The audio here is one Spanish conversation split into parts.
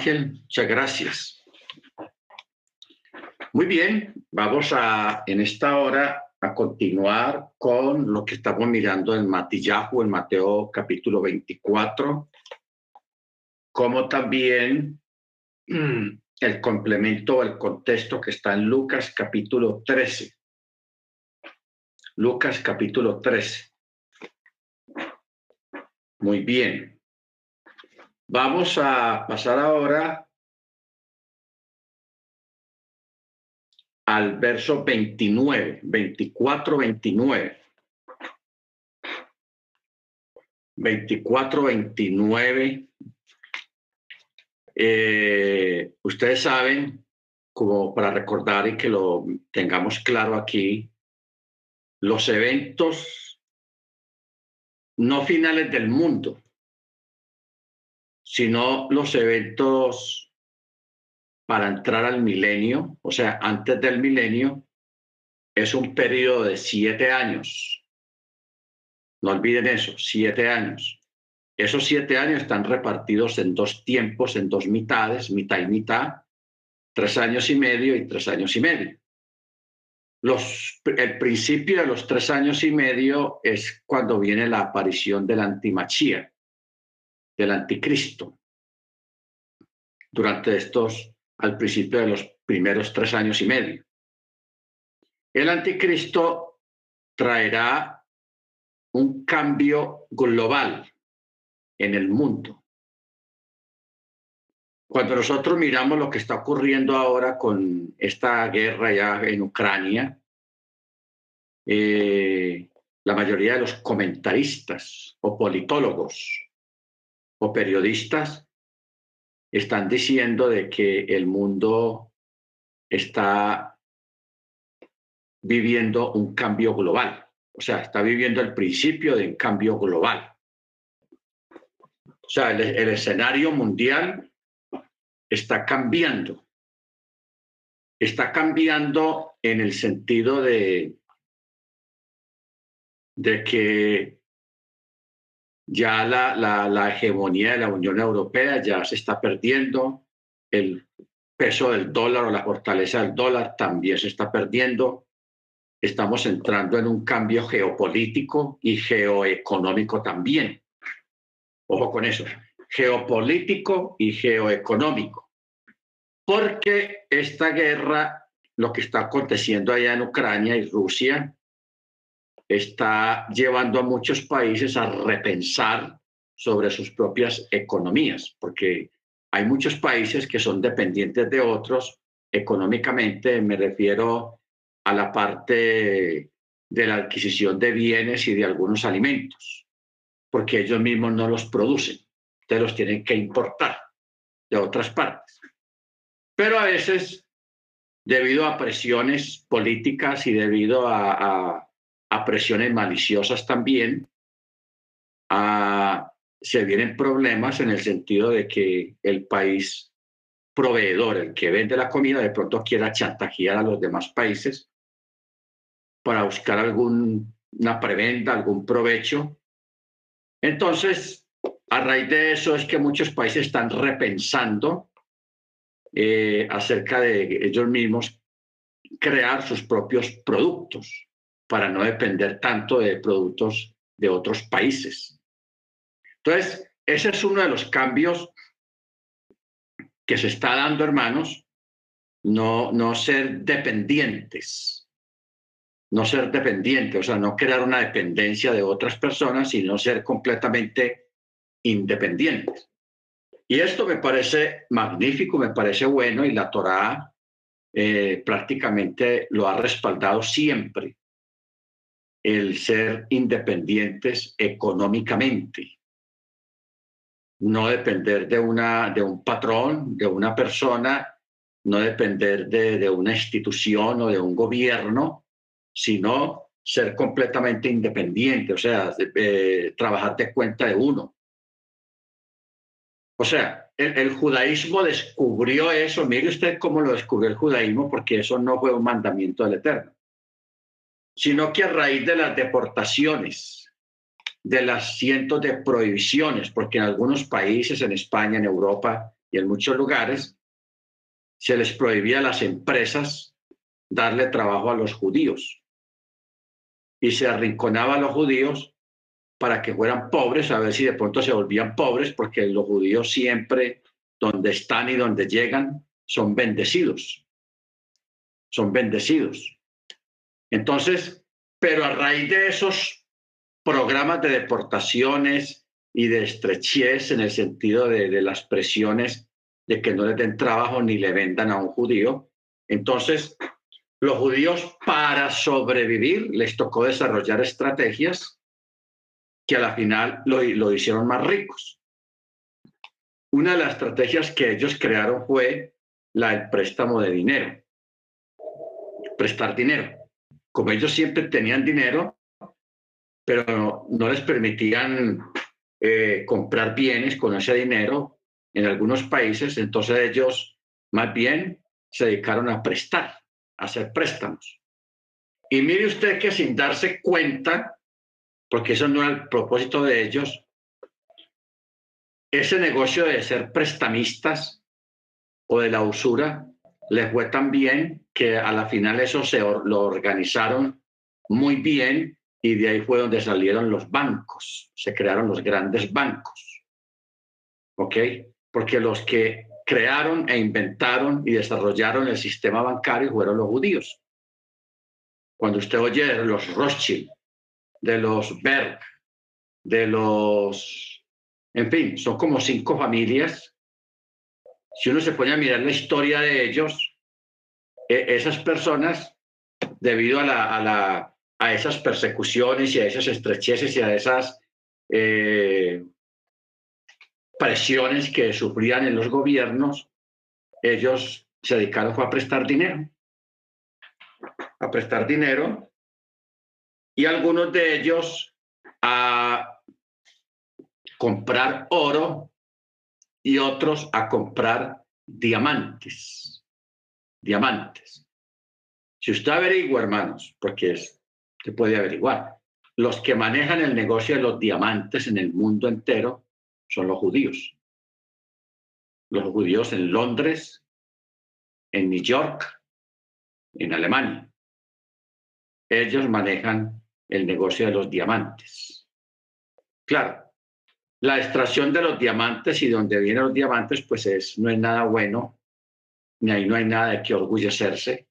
Ángel, muchas gracias. Muy bien, vamos a en esta hora a continuar con lo que estamos mirando en Matillahu, en Mateo capítulo 24, como también mm, el complemento, el contexto que está en Lucas capítulo 13. Lucas capítulo 13. Muy bien. Vamos a pasar ahora al verso 29, 24, 29. 24, 29. ustedes saben, como para recordar y que lo tengamos claro aquí, los eventos no finales del mundo, sino los eventos para entrar al milenio, o sea, antes del milenio, es un periodo de siete años. No olviden eso, siete años. Esos siete años están repartidos en dos tiempos, en dos mitades, mitad y mitad, tres años y medio y tres años y medio. El principio de los tres años y medio es cuando viene la aparición de la antimachía, del anticristo. Durante estos, al principio de los primeros tres años y medio. El anticristo traerá un cambio global en el mundo. Cuando nosotros miramos lo que está ocurriendo ahora con esta guerra ya en Ucrania, eh, la mayoría de los comentaristas o politólogos o periodistas están diciendo de que el mundo está viviendo un cambio global, o sea, está viviendo el principio de un cambio global. O sea, el, escenario mundial está cambiando. Está cambiando en el sentido de, de que ya la, hegemonía de la Unión Europea ya se está perdiendo, el peso del dólar o la fortaleza del dólar también se está perdiendo. Estamos entrando en un cambio geopolítico y geoeconómico también. Ojo con eso, geopolítico y geoeconómico. Porque esta guerra, lo que está aconteciendo allá en Ucrania y Rusia, está llevando a muchos países a repensar sobre sus propias economías, porque hay muchos países que son dependientes de otros económicamente, me refiero a la parte de la adquisición de bienes y de algunos alimentos, porque ellos mismos no los producen, ustedes los tienen que importar de otras partes. Pero a veces, debido a presiones políticas y debido a, a presiones maliciosas también, se vienen problemas en el sentido de que el país proveedor, el que vende la comida, de pronto quiera chantajear a los demás países para buscar alguna preventa, algún provecho. Entonces, a raíz de eso es que muchos países están repensando eh, acerca de ellos mismos crear sus propios productos para no depender tanto de productos de otros países. Entonces, ese es uno de los cambios que se está dando, hermanos, no, no ser dependientes, no ser dependientes, o sea, no crear una dependencia de otras personas, sino ser completamente independientes. Y esto me parece magnífico, me parece bueno, y la Torá eh, prácticamente lo ha respaldado siempre el ser independientes económicamente, no depender de, una, de un patrón, de una persona, no depender de, una institución o de un gobierno, sino ser completamente independiente, o sea, trabajar de cuenta de uno. O sea, el, judaísmo descubrió eso. Mire usted cómo lo descubrió el judaísmo, porque eso no fue un mandamiento del Eterno sino que a raíz de las deportaciones, de las cientos de prohibiciones, porque en algunos países, en España, en Europa, y en muchos lugares se les prohibía a las empresas darle trabajo a los judíos. Y se arrinconaba a los judíos para que fueran pobres, a ver si de pronto se volvían pobres, porque los judíos siempre, donde están y donde llegan, son bendecidos. Son bendecidos. Entonces, pero a raíz de esos programas de deportaciones y de estrechez en el sentido de, las presiones de que no le den trabajo ni le vendan a un judío, entonces los judíos para sobrevivir les tocó desarrollar estrategias que a la final lo, lo hicieron más ricos. Una de las estrategias que ellos crearon fue la del préstamo de dinero, prestar dinero. Como ellos siempre tenían dinero, pero no, les permitían eh, comprar bienes con ese dinero en algunos países, entonces ellos más bien se dedicaron a prestar, a hacer préstamos. Y mire usted que sin darse cuenta, porque eso no era el propósito de ellos. Ese negocio de ser prestamistas o de la usura les fue tan bien que a la final eso se lo organizaron muy bien y de ahí fue donde salieron los bancos, se crearon los grandes bancos. ¿Ok? Porque los que crearon e inventaron y desarrollaron el sistema bancario fueron los judíos. Cuando usted oye los Rothschild, de los Berg, de los, en fin, son como cinco familias. Si uno se pone a mirar la historia de ellos, esas personas, debido a, a, esas persecuciones y a esas estrecheces y a esas eh, presiones que sufrían en los gobiernos, ellos se dedicaron a prestar dinero. A prestar dinero y algunos de ellos a comprar oro y otros a comprar diamantes. Diamantes. Si usted averigua, hermanos, porque es, se puede averiguar, los que manejan el negocio de los diamantes en el mundo entero son los judíos. Los judíos en Londres, en New York, en Alemania. Ellos manejan el negocio de los diamantes. Claro, la extracción de los diamantes y donde vienen los diamantes, pues es, no es nada bueno, ni ahí no hay nada de que orgullecerse,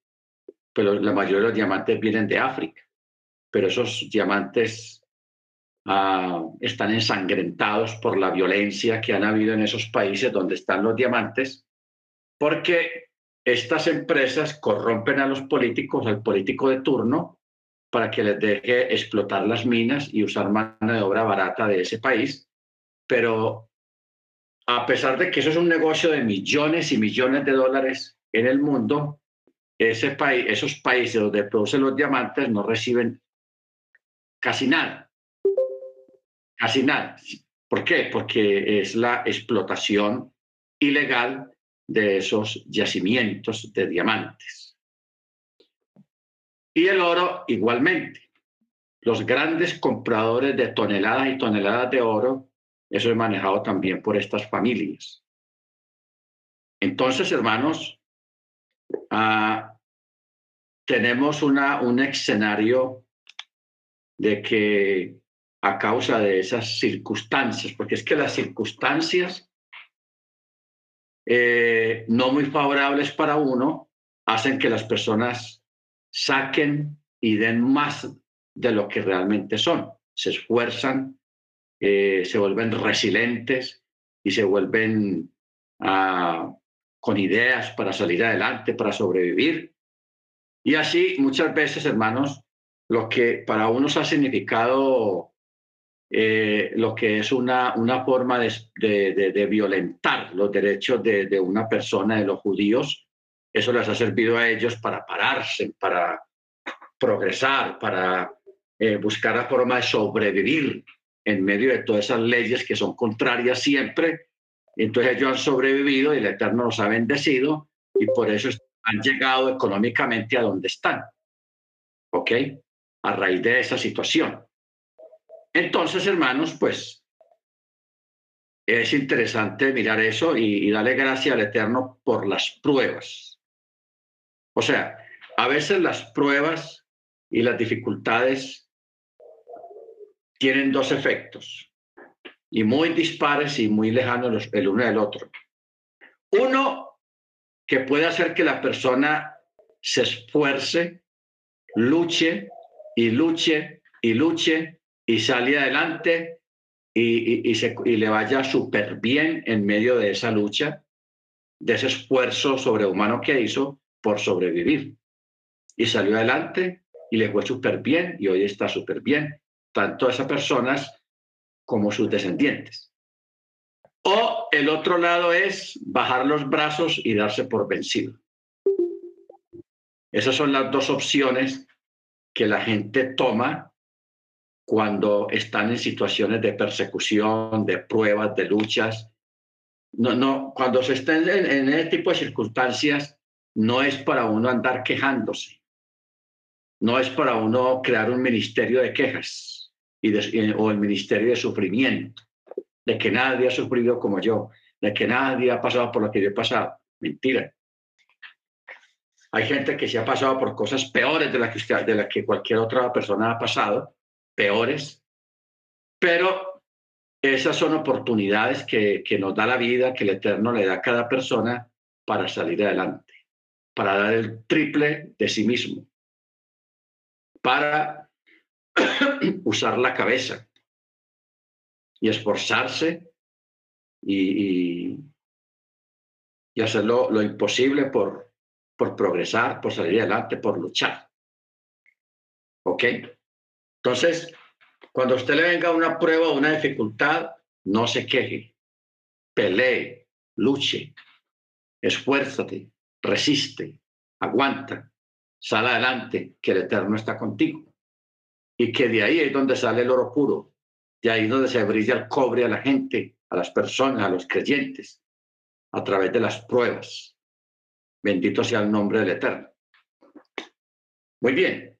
pero la mayoría de los diamantes vienen de África, pero esos diamantes ah, están ensangrentados por la violencia que han habido en esos países donde están los diamantes, porque estas empresas corrompen a los políticos, al político de turno, para que les deje explotar las minas y usar mano de obra barata de ese país. Pero a pesar de que eso es un negocio de millones y millones de dólares en el mundo, esos países donde producen los diamantes no reciben casi nada. Casi nada. ¿Por qué? Porque es la explotación ilegal de esos yacimientos de diamantes. Y el oro igualmente. Los grandes compradores de toneladas y toneladas de oro, eso es manejado también por estas familias. Entonces, hermanos, ah, tenemos un escenario de que a causa de esas circunstancias, porque es que las circunstancias eh, no muy favorables para uno hacen que las personas saquen y den más de lo que realmente son. Se esfuerzan, se vuelven resilientes y se vuelven ah, con ideas para salir adelante, para sobrevivir. Y así muchas veces, hermanos, lo que para unos ha significado eh, lo que es una, una forma de, de, violentar los derechos de, una persona, de los judíos, eso les ha servido a ellos para pararse, para progresar, para eh, buscar la forma de sobrevivir en medio de todas esas leyes que son contrarias siempre. Entonces ellos han sobrevivido y el Eterno los ha bendecido y por eso han llegado económicamente a donde están. ¿Ok? A raíz de esa situación. Entonces, hermanos, pues es interesante mirar eso y, darle gracias al Eterno por las pruebas. O sea, a veces las pruebas y las dificultades tienen dos efectos y muy dispares y muy lejanos el uno del otro. Uno, que puede hacer que la persona se esfuerce, luche y luche y luche y salga adelante y, se, y le vaya súper bien en medio de esa lucha, de ese esfuerzo sobrehumano que hizo por sobrevivir. Y salió adelante y le fue súper bien y hoy está súper bien, tanto esas personas como sus descendientes. O el otro lado es bajar los brazos y darse por vencido. Esas son las dos opciones que la gente toma cuando están en situaciones de persecución, de pruebas, de luchas. No, no, cuando se está en, en ese tipo de circunstancias, no es para uno andar quejándose, no es para uno crear un ministerio de quejas y o el ministerio de sufrimiento, de que nadie ha sufrido como yo, de que nadie ha pasado por lo que yo he pasado. Mentira. Hay gente que se ha pasado por cosas peores de las que, de las que cualquier otra persona ha pasado, peores, pero esas son oportunidades que, que nos da la vida, que el Eterno le da a cada persona para salir adelante, para dar el triple de sí mismo, para usar la cabeza y esforzarse y, y, y hacer lo, imposible por, por progresar, por salir adelante, por luchar. ¿Ok? Entonces, cuando a usted le venga una prueba o una dificultad, no se queje, pelee, luche, esfuérzate, resiste, aguanta, sal adelante, que el Eterno está contigo. Y que de ahí es donde sale el oro puro, de ahí donde se brilla el cobre a la gente, a las personas, a los creyentes, a través de las pruebas. Bendito sea el nombre del Eterno. Muy bien.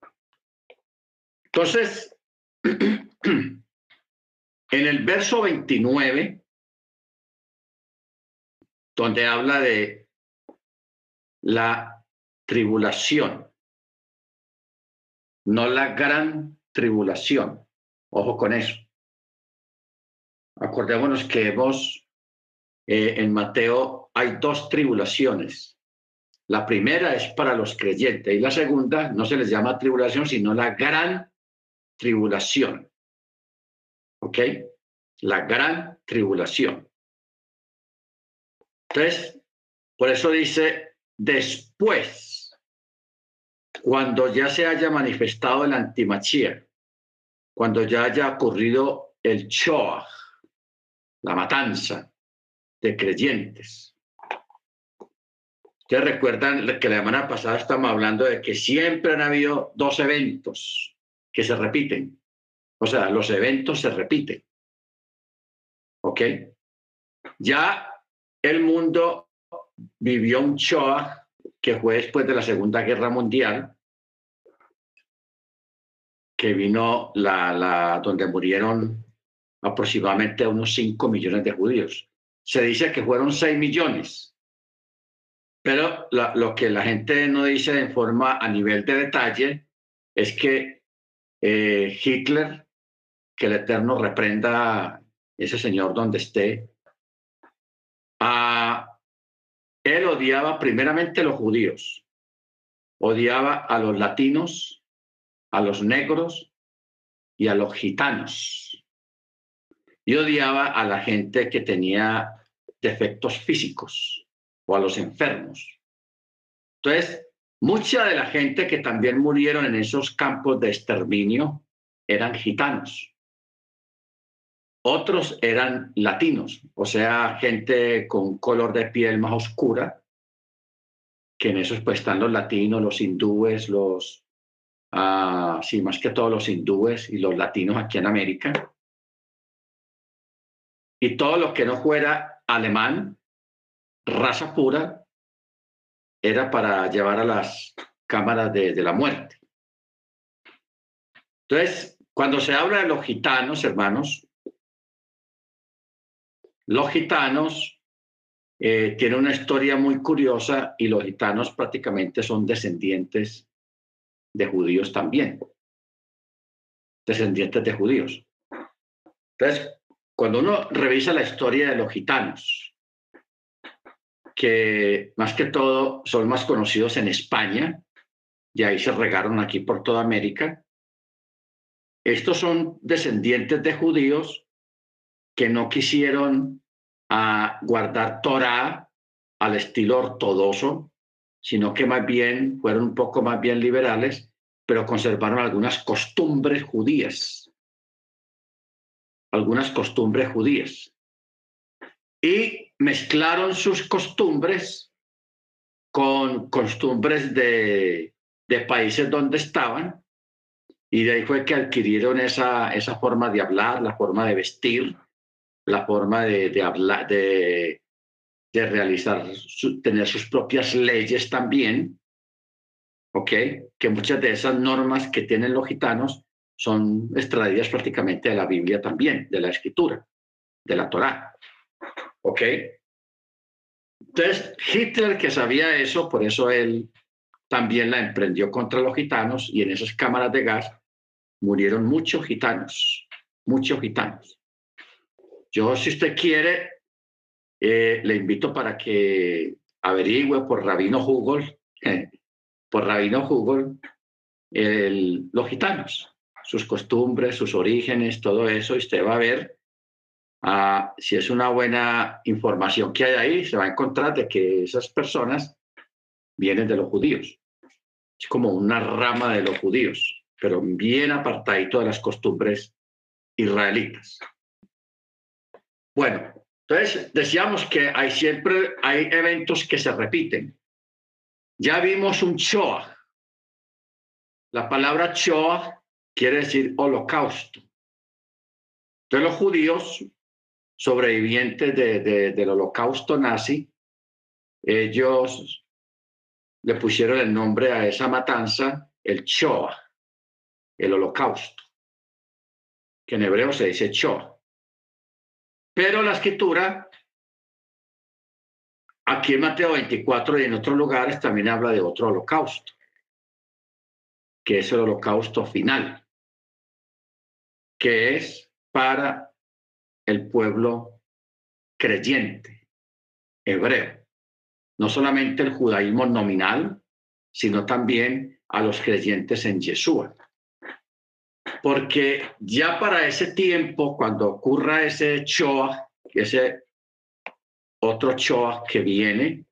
Entonces, en el verso 29, donde habla de la tribulación, no la gran tribulación. Ojo con eso. Acordémonos que hemos, eh, en Mateo hay dos tribulaciones. La primera es para los creyentes y la segunda no se les llama tribulación, sino la gran tribulación. ¿Ok? La gran tribulación. Entonces, por eso dice, después, cuando ya se haya manifestado el antimachía, cuando ya haya ocurrido el Shoah, la matanza de creyentes. Ustedes recuerdan que la semana pasada estamos hablando de que siempre han habido dos eventos que se repiten. O sea, los eventos se repiten. ¿Ok? Ya el mundo vivió un Shoah que fue después de la Segunda Guerra Mundial, que vino la, donde murieron aproximadamente unos 5 millones de judíos. Se dice que fueron 6 millones, pero lo que la gente no dice en forma a nivel de detalle es que eh, Hitler, que el Eterno reprenda ese señor donde esté, a, él odiaba primeramente a los judíos, odiaba a los latinos, a los negros y a los gitanos. Y odiaba a la gente que tenía defectos físicos o a los enfermos. Entonces, Mucha de la gente que también murieron en esos campos de exterminio eran gitanos. Otros eran latinos, o sea, gente con color de piel más oscura, que en esos pues están los latinos, los hindúes, los, uh, sí, más que todos los hindúes y los latinos aquí en América. Y todo lo que no fuera alemán, raza pura, era para llevar a las cámaras de, de la muerte. Entonces, cuando se habla de los gitanos, hermanos, los gitanos eh, tienen una historia muy curiosa y los gitanos prácticamente son descendientes de judíos también. Descendientes de judíos. Entonces, cuando uno revisa la historia de los gitanos, que más que todo son más conocidos en España, y ahí se regaron aquí por toda América, estos son descendientes de judíos que no quisieron ah, guardar Torah al estilo ortodoxo, sino que más bien fueron un poco más bien liberales, pero conservaron algunas costumbres judías algunas costumbres judías. Y mezclaron sus costumbres con costumbres de, países donde estaban, y de ahí fue que adquirieron esa, esa forma de hablar, la forma de vestir, la forma de, hablar, de, de realizar, tener sus propias leyes también, ¿ok? Que muchas de esas normas que tienen los gitanos son extraídas prácticamente de la Biblia también, de la escritura, de la Torá. ¿Ok? Entonces, Hitler que sabía eso, por eso él también la emprendió contra los gitanos y en esas cámaras de gas murieron muchos gitanos, muchos gitanos. Yo, si usted quiere, eh, le invito para que averigüe por Rabino Hugol, por Rabino Hugol, los gitanos sus costumbres, sus orígenes, todo eso, y usted va a ver ah, si es una buena información que hay ahí, se va a encontrar de que esas personas vienen de los judíos. Es como una rama de los judíos, pero bien apartadito de las costumbres israelitas. Bueno, entonces decíamos que hay siempre hay eventos que se repiten. Ya vimos un Shoah. La palabra Shoah quiere decir holocausto. Entonces los judíos sobrevivientes del holocausto nazi, ellos le pusieron el nombre a esa matanza, el Shoah, el holocausto, que en hebreo se dice Shoah. Pero la escritura, aquí en Mateo 24 y en otros lugares también habla de otro holocausto, que es el holocausto final que es para el pueblo creyente, hebreo. No solamente el judaísmo nominal, sino también a los creyentes en Yeshua. Porque ya para ese tiempo, cuando ocurra ese Shoah, ese otro Shoah que viene,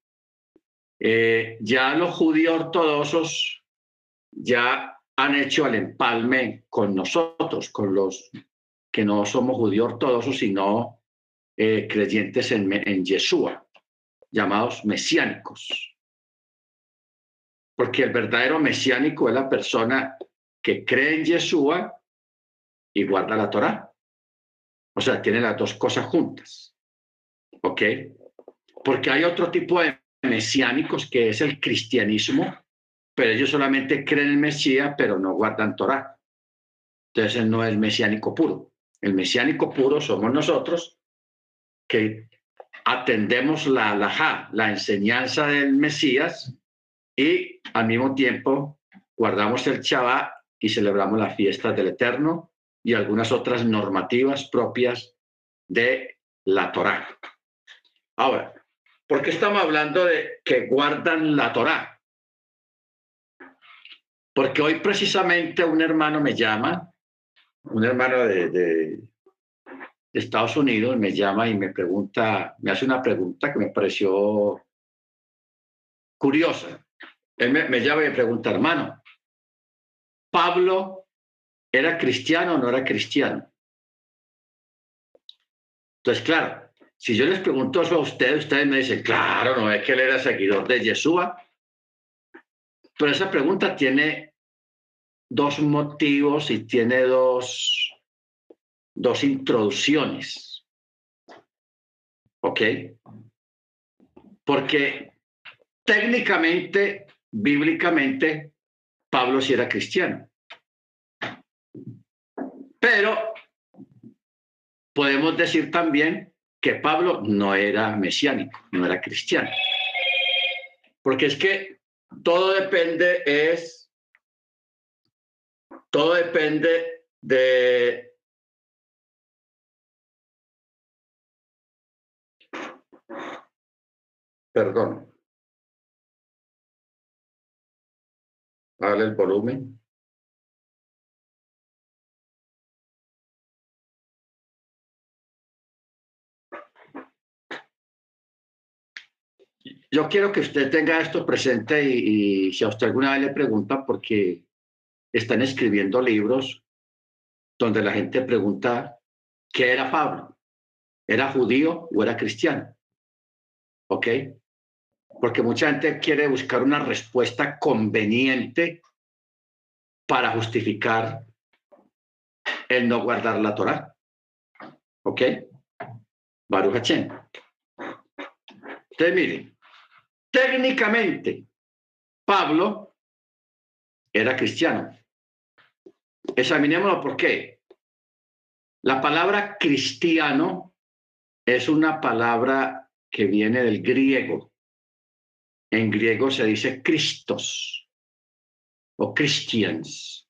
eh, ya los judíos ortodoxos ya han hecho el empalme con nosotros, con los que no somos judíos ortodoxos, sino eh, creyentes en, en Yeshua, llamados mesiánicos. Porque el verdadero mesiánico es la persona que cree en Yeshua y guarda la Torah. O sea, tiene las dos cosas juntas. ¿Ok? Porque hay otro tipo de mesiánicos que es el cristianismo, pero ellos solamente creen en Mesías, pero no guardan Torah. Entonces no es mesiánico puro. El mesiánico puro somos nosotros que atendemos la alajá, la enseñanza del Mesías, y al mismo tiempo guardamos el Shabbat y celebramos las fiestas del Eterno y algunas otras normativas propias de la Torá. Ahora, ¿por qué estamos hablando de que guardan la Torá? Porque hoy precisamente un hermano me llama, un hermano de, Estados Unidos me llama y me pregunta, me hace una pregunta que me pareció curiosa. Él me, me llama y me pregunta, hermano, ¿Pablo era cristiano o no era cristiano? Entonces, claro, si yo les pregunto eso a ustedes, ustedes me dicen, claro, no es que él era seguidor de Yeshua, pero esa pregunta tiene dos motivos y tiene dos, dos introducciones. ¿Ok? Porque técnicamente, bíblicamente, Pablo sí era cristiano. Pero podemos decir también que Pablo no era mesiánico, no era cristiano. Porque es que todo depende es, todo depende de perdón. Dale el volumen. Yo quiero que usted tenga esto presente y, si a usted alguna vez le pregunta, porque están escribiendo libros donde la gente pregunta qué era Pablo, ¿era judío o era cristiano? ¿Ok? Porque mucha gente quiere buscar una respuesta conveniente para justificar el no guardar la Torah. ¿Ok? Baruch Hashem. Entonces, miren, técnicamente Pablo era cristiano. Examinémoslo por qué. La palabra cristiano es una palabra que viene del griego. En griego se dice Christos o Christians,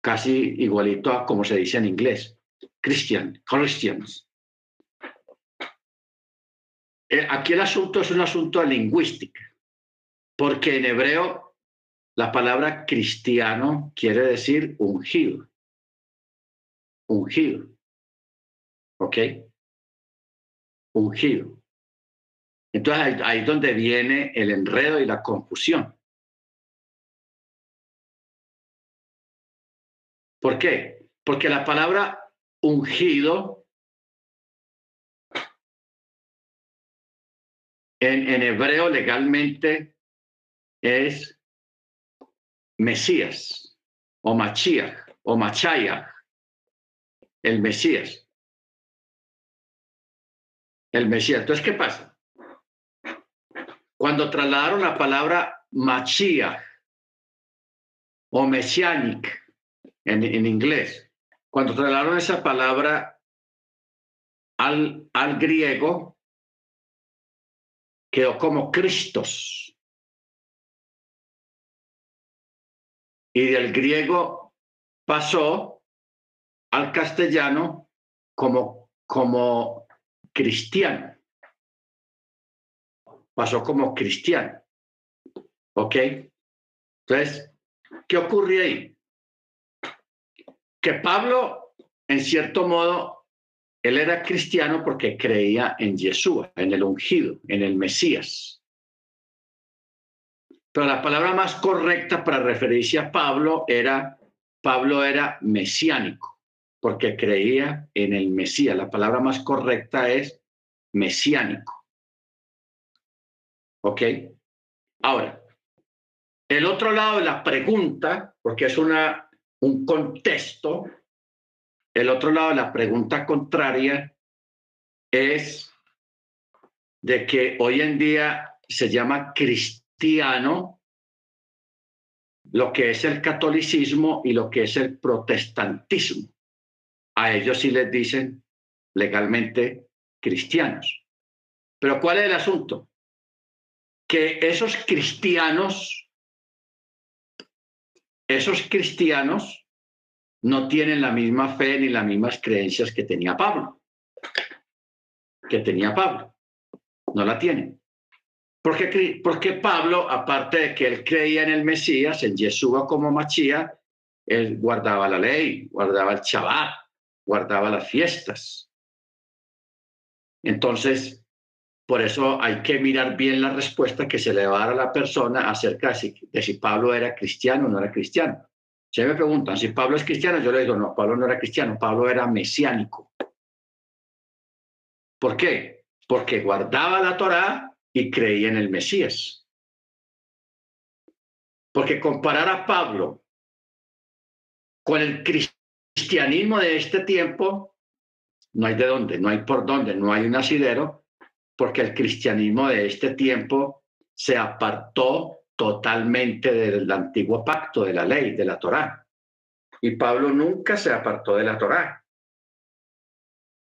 casi igualito a como se dice en inglés. Christian, Christians. Eh, aquí el asunto es un asunto de lingüística, porque en hebreo la palabra cristiano quiere decir ungido. Ungido. ¿Ok? Ungido. Entonces ahí, es donde viene el enredo y la confusión. ¿Por qué? Porque la palabra ungido en, hebreo legalmente es Mesías o Machiach o Machaya, el Mesías. El Mesías. Entonces, ¿qué pasa? Cuando trasladaron la palabra Mashiach o Messianic en, en inglés, cuando trasladaron esa palabra al, al griego, quedó como Cristos. Y del griego pasó al castellano como, como cristiano pasó como cristiano. ¿Ok? Entonces, ¿qué ocurre ahí? Que Pablo, en cierto modo, él era cristiano porque creía en Yeshua, en el ungido, en el Mesías. Pero la palabra más correcta para referirse a Pablo era, Pablo era mesiánico, porque creía en el Mesías. La palabra más correcta es mesiánico. ¿Ok? Ahora, el otro lado de la pregunta, porque es una, un contexto, el otro lado la pregunta contraria es de que hoy en día se llama cristiano lo que es el catolicismo y lo que es el protestantismo. A ellos sí les dicen legalmente cristianos. Pero ¿cuál es el asunto? que esos cristianos, esos cristianos no tienen la misma fe ni las mismas creencias que tenía Pablo, que tenía Pablo, no la tienen. Porque, porque Pablo, aparte de que él creía en el Mesías, en Yeshua como Machía, él guardaba la ley, guardaba el Shabbat, guardaba las fiestas. Entonces, por eso hay que mirar bien la respuesta que se le va a dar a la persona acerca de si, Pablo era cristiano o no era cristiano. Si me preguntan si Pablo es cristiano, yo le digo, no, Pablo no era cristiano, Pablo era mesiánico. ¿Por qué? Porque guardaba la Torá y creía en el Mesías. Porque comparar a Pablo con el cristianismo de este tiempo, no hay de dónde, no hay por dónde, no hay un asidero, porque el cristianismo de este tiempo se apartó totalmente del antiguo pacto, de la ley, de la Torá. Y Pablo nunca se apartó de la Torá.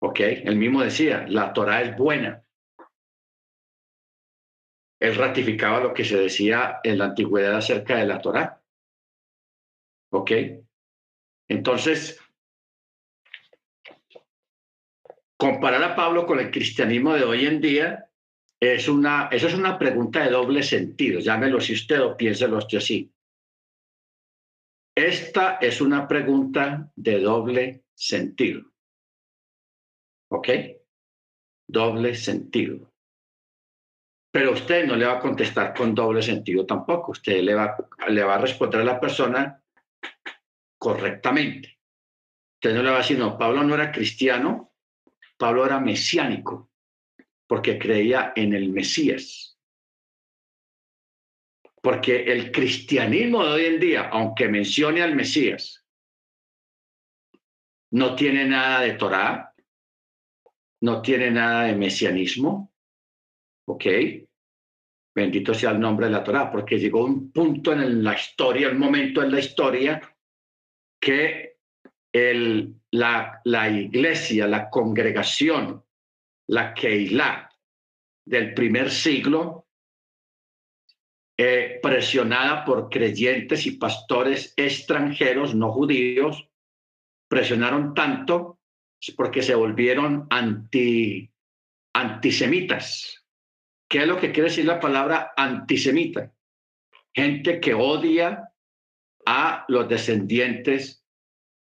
¿Ok? Él mismo decía, la Torah es buena. Él ratificaba lo que se decía en la antigüedad acerca de la Torah. ¿Ok? Entonces, comparar a Pablo con el cristianismo de hoy en día es una, eso es una pregunta de doble sentido. Llámelo si usted o piénselo usted así. Esta es una pregunta de doble sentido. ¿Ok? Doble sentido. Pero usted no le va a contestar con doble sentido tampoco. Usted le va, le va a responder a la persona correctamente. Usted no le va a decir, no, Pablo no era cristiano, Pablo era mesiánico, porque creía en el Mesías. Porque el cristianismo de hoy en día, aunque mencione al Mesías, no tiene nada de Torá, no tiene nada de mesianismo, ¿ok? Bendito sea el nombre de la Torá, porque llegó un punto en la historia, el momento en la historia, que la iglesia, la congregación, la Keilah del primer siglo, eh, presionada por creyentes y pastores extranjeros, no judíos, presionaron tanto porque se volvieron anti, antisemitas. ¿Qué es lo que quiere decir la palabra antisemita? Gente que odia a los descendientes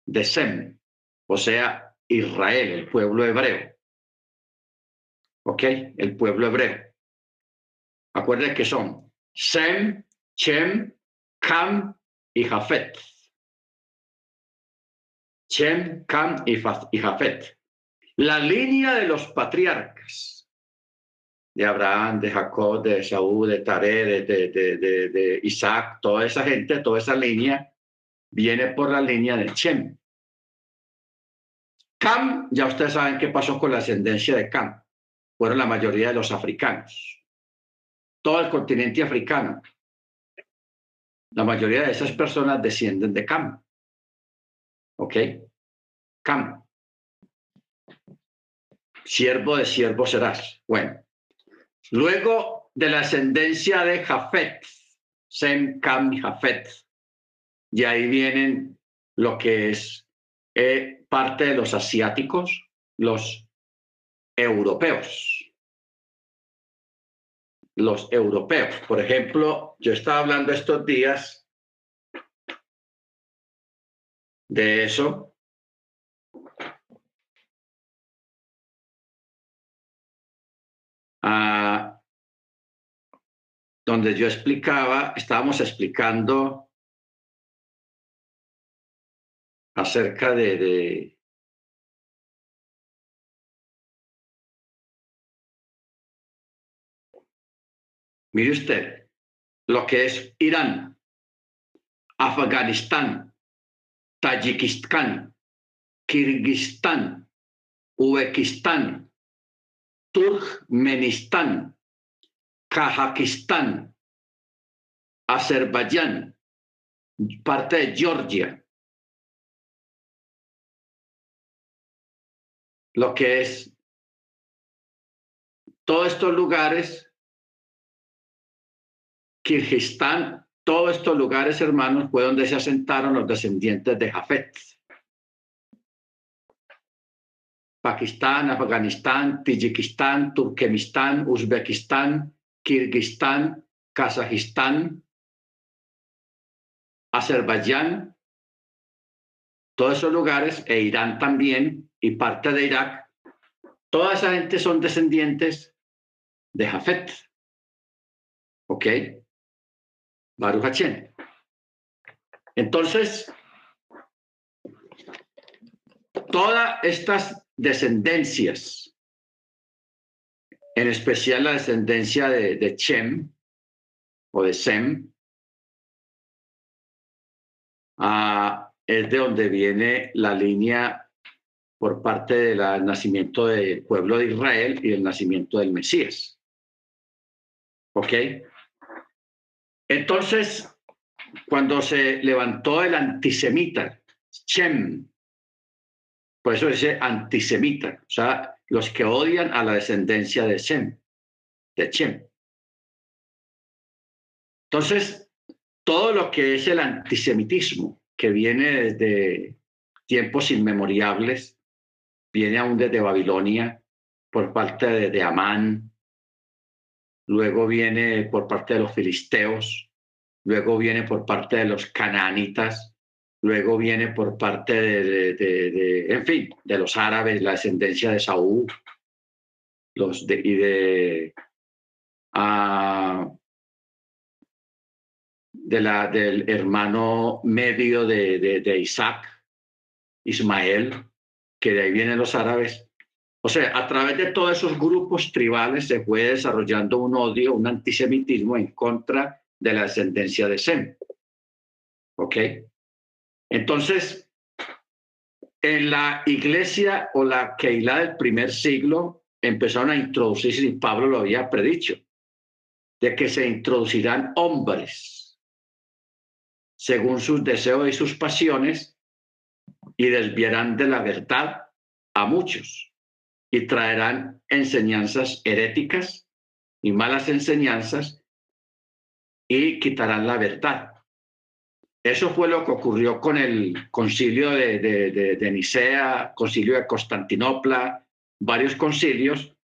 de Sem, o sea, Israel, el pueblo hebreo. ¿Ok? El pueblo hebreo. Acuérdense que son Sem, Chem, Cam y Jafet. Chem, Cam y Jafet. La línea de los patriarcas de Abraham, de Jacob, de Saúl, de Taré, de, de, de, Isaac, toda esa gente, toda esa línea, viene por la línea de Chem. Cam, ya ustedes saben qué pasó con la ascendencia de Cam. Fueron la mayoría de los africanos. Todo el continente africano. La mayoría de esas personas descienden de Cam. ¿Ok? Cam. Siervo de siervo serás. Bueno, Luego de la ascendencia de Jafet, Sem, Cam y Jafet, y ahí vienen lo que es eh, parte de los asiáticos, los europeos. Los europeos. Por ejemplo, yo estaba hablando estos días de eso. Ah, donde yo explicaba, estábamos explicando acerca de, de Mire usted lo que es Irán, Afganistán, Tayikistán, Kirguistán, Uzbekistán, Turkmenistán, Kazajistán, Azerbaiyán, parte de Georgia, lo que es todos estos lugares, Kirguistán, todos estos lugares, hermanos, fue donde se asentaron los descendientes de Jafet. Pakistán, Afganistán, Tayikistán, Turkmenistán, Uzbekistán, Kirguistán, Kazajistán, Azerbaiyán, todos esos lugares, e Irán también, y parte de Irak, toda esa gente son descendientes de Jafet. ¿Ok? Baruch Entonces, todas estas descendencias, en especial la descendencia de, de Chem o de Sem, ah, es de donde viene la línea por parte del nacimiento del pueblo de Israel y el nacimiento del Mesías. ¿Ok? Entonces, cuando se levantó el antisemita, Chem, Por eso dice antisemita, o sea, los que odian a la descendencia de Shem, de Shem. Entonces, todo lo que es el antisemitismo, que viene desde tiempos inmemoriales, viene aún desde Babilonia por parte de, de Amán, luego viene por parte de los filisteos, luego viene por parte de los cananitas, luego viene por parte de, en fin, de los árabes, la descendencia de Saúl, los y de, ah, de la, del hermano medio de, de Isaac, Ismael, que de ahí vienen los árabes. O sea, a través de todos esos grupos tribales se fue desarrollando un odio, un antisemitismo en contra de la descendencia de Sem. ¿Ok? Entonces, en la iglesia o la Keilah del primer siglo empezaron a introducirse, y Pablo lo había predicho, de que se introducirán hombres según sus deseos y sus pasiones y desviarán de la verdad a muchos y traerán enseñanzas heréticas y malas enseñanzas y quitarán la verdad. Eso fue lo que ocurrió con el concilio de, de, Nicea, concilio de Constantinopla, varios concilios,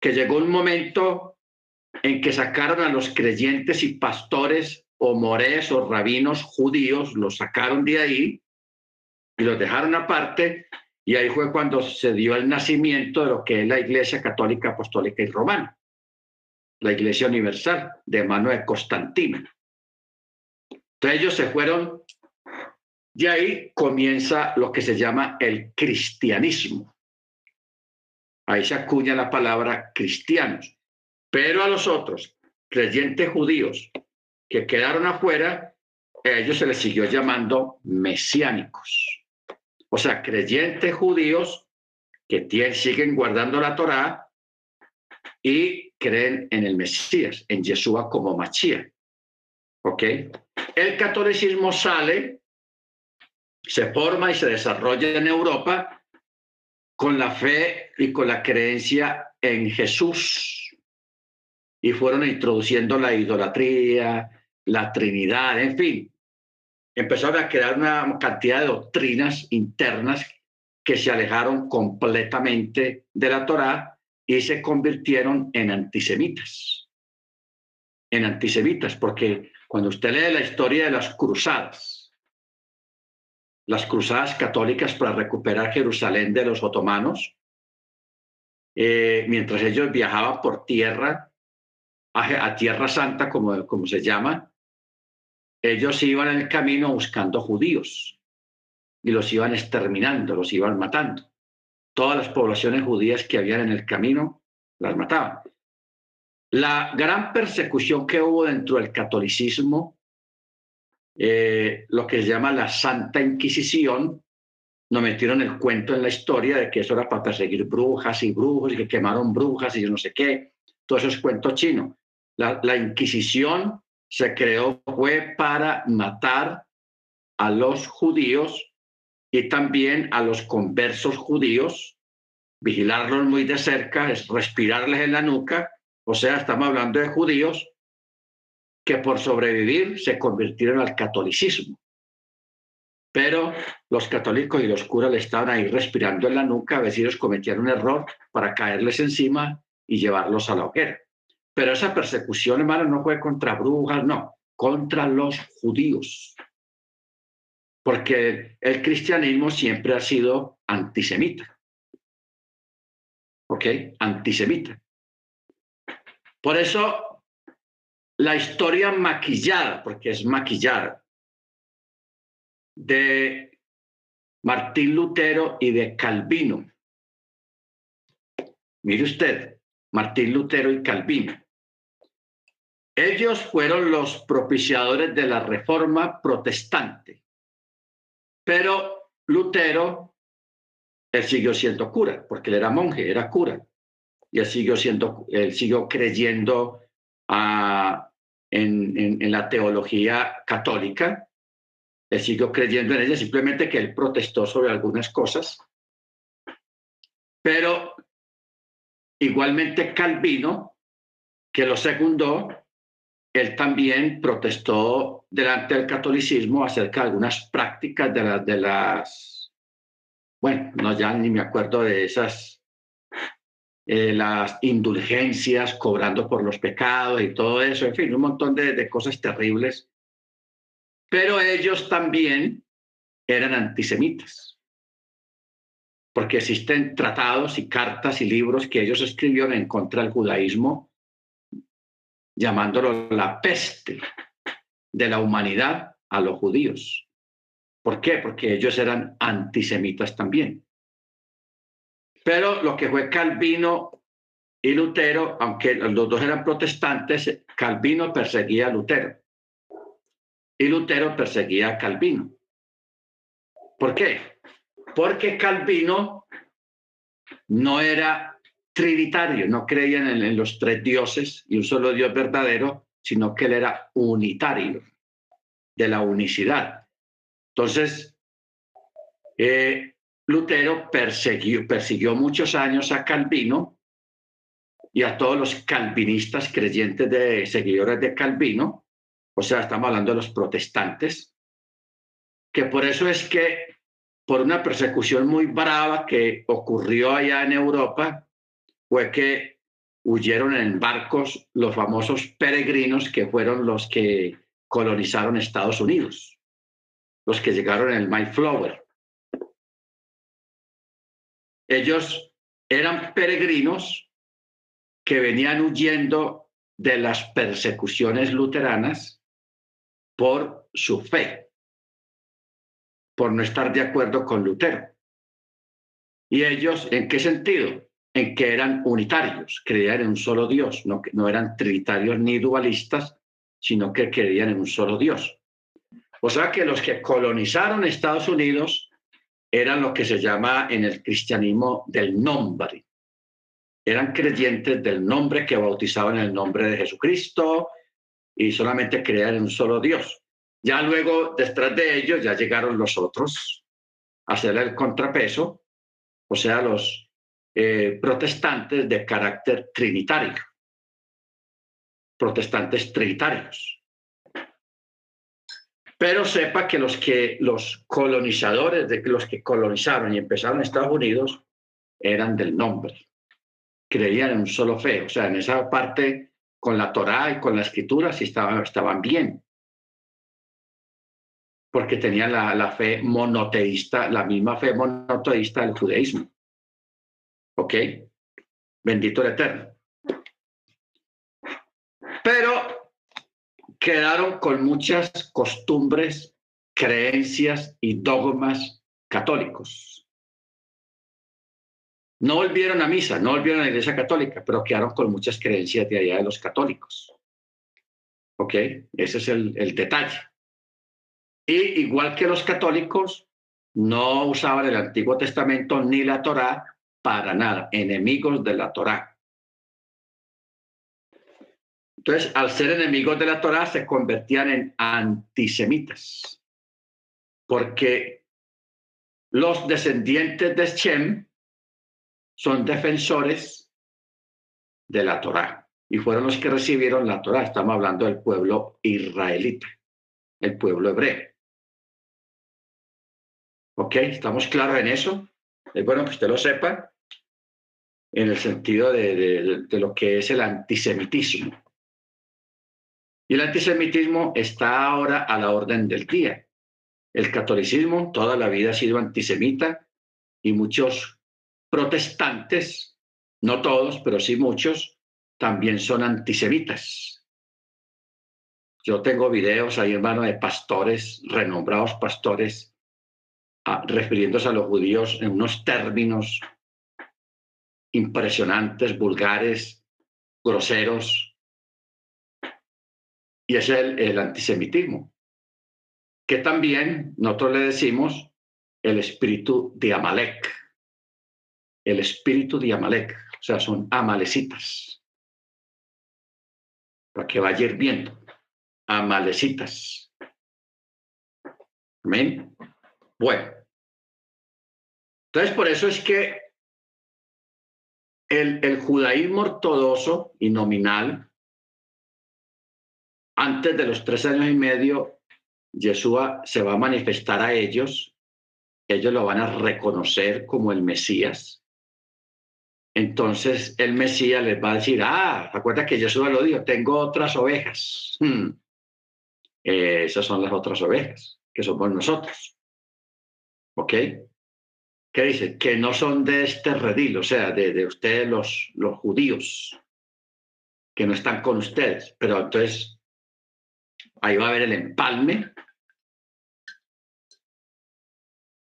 que llegó un momento en que sacaron a los creyentes y pastores o mores o rabinos judíos, los sacaron de ahí y los dejaron aparte, y ahí fue cuando se dio el nacimiento de lo que es la Iglesia Católica Apostólica y Romana la Iglesia Universal de mano de Constantino. Entonces ellos se fueron, y ahí comienza lo que se llama el cristianismo. Ahí se acuña la palabra cristianos. Pero a los otros, creyentes judíos que quedaron afuera, a ellos se les siguió llamando mesiánicos. O sea, creyentes judíos que siguen guardando la Torá y creen en el Mesías, en Yeshua como Machía. ¿Ok? El catolicismo sale, se forma y se desarrolla en Europa con la fe y con la creencia en Jesús. Y fueron introduciendo la idolatría, la Trinidad, en fin. Empezaron a crear una cantidad de doctrinas internas que se alejaron completamente de la Torá y se convirtieron en antisemitas. En antisemitas, porque cuando usted lee la historia de las cruzadas, las cruzadas católicas para recuperar Jerusalén de los otomanos, eh, mientras ellos viajaban por tierra, a, Tierra Santa, como, como se llama, ellos iban en el camino buscando judíos y los iban exterminando, los iban matando todas las poblaciones judías que habían en el camino, las mataban. La gran persecución que hubo dentro del catolicismo, eh, lo que se llama la Santa Inquisición, nos metieron el cuento en la historia de que eso era para perseguir brujas y brujos y que quemaron brujas y yo no sé qué. Todo eso es cuento chino. La, la Inquisición se creó fue para matar a los judíos y también a los conversos judíos, vigilarlos muy de cerca, es respirarles en la nuca, o sea, estamos hablando de judíos que por sobrevivir se convirtieron al catolicismo. Pero los católicos y los curas le estaban ahí respirando en la nuca, a ver si ellos cometían un error para caerles encima y llevarlos a la hoguera. Pero esa persecución, hermano, no fue contra brujas, no, contra los judíos porque el cristianismo siempre ha sido antisemita. ¿Ok? Antisemita. Por eso la historia maquillada, porque es maquillada, de Martín Lutero y de Calvino. Mire usted, Martín Lutero y Calvino. Ellos fueron los propiciadores de la reforma protestante pero Lutero, él siguió siendo cura, porque él era monje, era cura. Y él siguió, siendo, él siguió creyendo ah, en, en, la teología católica. Él siguió creyendo en ella, simplemente que él protestó sobre algunas cosas Pero igualmente Calvino, que lo secundó, él también protestó delante del catolicismo acerca de algunas prácticas de, las bueno, no ya ni me acuerdo de esas, eh, las indulgencias, cobrando por los pecados y todo eso, en fin, un montón de cosas terribles. Pero ellos también eran antisemitas, porque existen tratados y cartas y libros que ellos escribieron en contra del judaísmo llamándolo la peste de la humanidad a los judíos. ¿Por qué? Porque ellos eran antisemitas también. Pero lo que fue Calvino y Lutero, aunque los dos eran protestantes, Calvino perseguía a Lutero y Lutero perseguía a Calvino. ¿Por qué? Porque Calvino no era trinitario, no creían en, los tres dioses y un solo Dios verdadero, sino que él era unitario, de la unicidad. Entonces, eh, Lutero persiguió, persiguió muchos años a Calvino y a todos los calvinistas creyentes de seguidores de Calvino, o sea, estamos hablando de los protestantes, que por eso es que por una persecución muy brava que ocurrió allá en Europa, fue que huyeron en barcos los famosos peregrinos que fueron los que colonizaron Estados Unidos, los que llegaron en el Mayflower. Ellos eran peregrinos que venían huyendo de las persecuciones luteranas por su fe, por no estar de acuerdo con Lutero. ¿Y ellos en qué sentido? En que eran unitarios, creían en un solo Dios, no, no eran trinitarios ni dualistas, sino que creían en un solo Dios. O sea que los que colonizaron Estados Unidos eran lo que se llama en el cristianismo del nombre. Eran creyentes del nombre que bautizaban el nombre de Jesucristo y solamente creían en un solo Dios. Ya luego, detrás de ellos, ya llegaron los otros a hacer el contrapeso, o sea, los eh, protestantes de carácter trinitario, protestantes trinitarios. Pero sepa que los que los colonizadores, los que colonizaron y empezaron Estados Unidos, eran del nombre, creían en un solo fe, o sea, en esa parte con la Torá y con la escritura sí estaban, estaban bien, porque tenían la, la fe monoteísta, la misma fe monoteísta del judaísmo. ¿Ok? Bendito el Eterno. Pero quedaron con muchas costumbres, creencias y dogmas católicos. No volvieron a misa, no volvieron a la iglesia católica, pero quedaron con muchas creencias de allá de los católicos. ¿Ok? Ese es el, el detalle. Y igual que los católicos, no usaban el Antiguo Testamento ni la Torá para nada, enemigos de la Torá. Entonces, al ser enemigos de la Torá, se convertían en antisemitas, porque los descendientes de Shem son defensores de la Torá y fueron los que recibieron la Torá. Estamos hablando del pueblo israelita, el pueblo hebreo. ¿Ok? ¿Estamos claros en eso? Es bueno que usted lo sepa en el sentido de, lo que es el antisemitismo. Y el antisemitismo está ahora a la orden del día. El catolicismo toda la vida ha sido antisemita y muchos protestantes, no todos, pero sí muchos, también son antisemitas. Yo tengo videos ahí, hermano, de pastores, renombrados pastores, ah, refiriéndose a los judíos en unos términos impresionantes, vulgares, groseros. Y es el, antisemitismo, que también nosotros le decimos el espíritu de Amalek. El espíritu de Amalek, o sea, son amalecitas. Para que vaya viendo, amalecitas. Amén. Bueno, entonces por eso es que el, judaísmo ortodoxo y nominal, antes de los tres años y medio, Yeshua se va a manifestar a ellos, ellos lo van a reconocer como el Mesías. Entonces el Mesías les va a decir, ah, acuerda que Yeshua lo dijo, tengo otras ovejas. Hmm. Eh, esas son las otras ovejas, que somos nosotros. ¿Ok? ¿Qué dice? Que no son de este redil, o sea, de, de ustedes los, judíos, que no están con ustedes. Pero entonces ahí va a haber el empalme.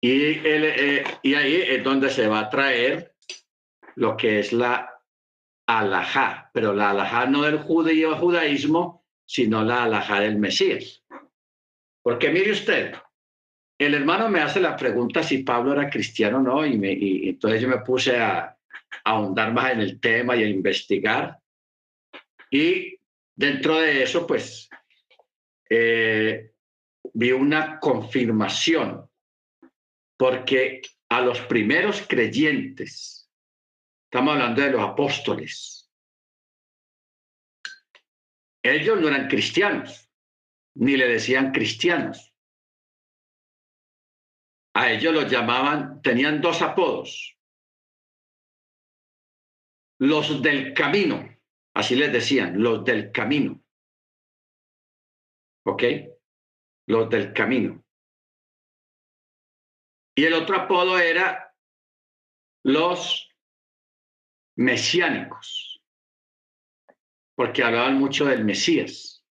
Y, eh, y ahí es donde se va a traer lo que es la alajá, pero la alajá no del judío judaísmo, sino la alajá del Mesías. Porque mire usted, el hermano me hace la pregunta si Pablo era cristiano o no, y, me, y entonces yo me puse a, a ahondar más en el tema y a investigar. Y dentro de eso, pues, eh, vi una confirmación, porque a los primeros creyentes, estamos hablando de los apóstoles, ellos no eran cristianos, ni le decían cristianos. A ellos los llamaban, tenían dos apodos. Los del camino, así les decían, los del camino. ¿Ok? Los del camino. Y el otro apodo era los mesiánicos, porque hablaban mucho del Mesías,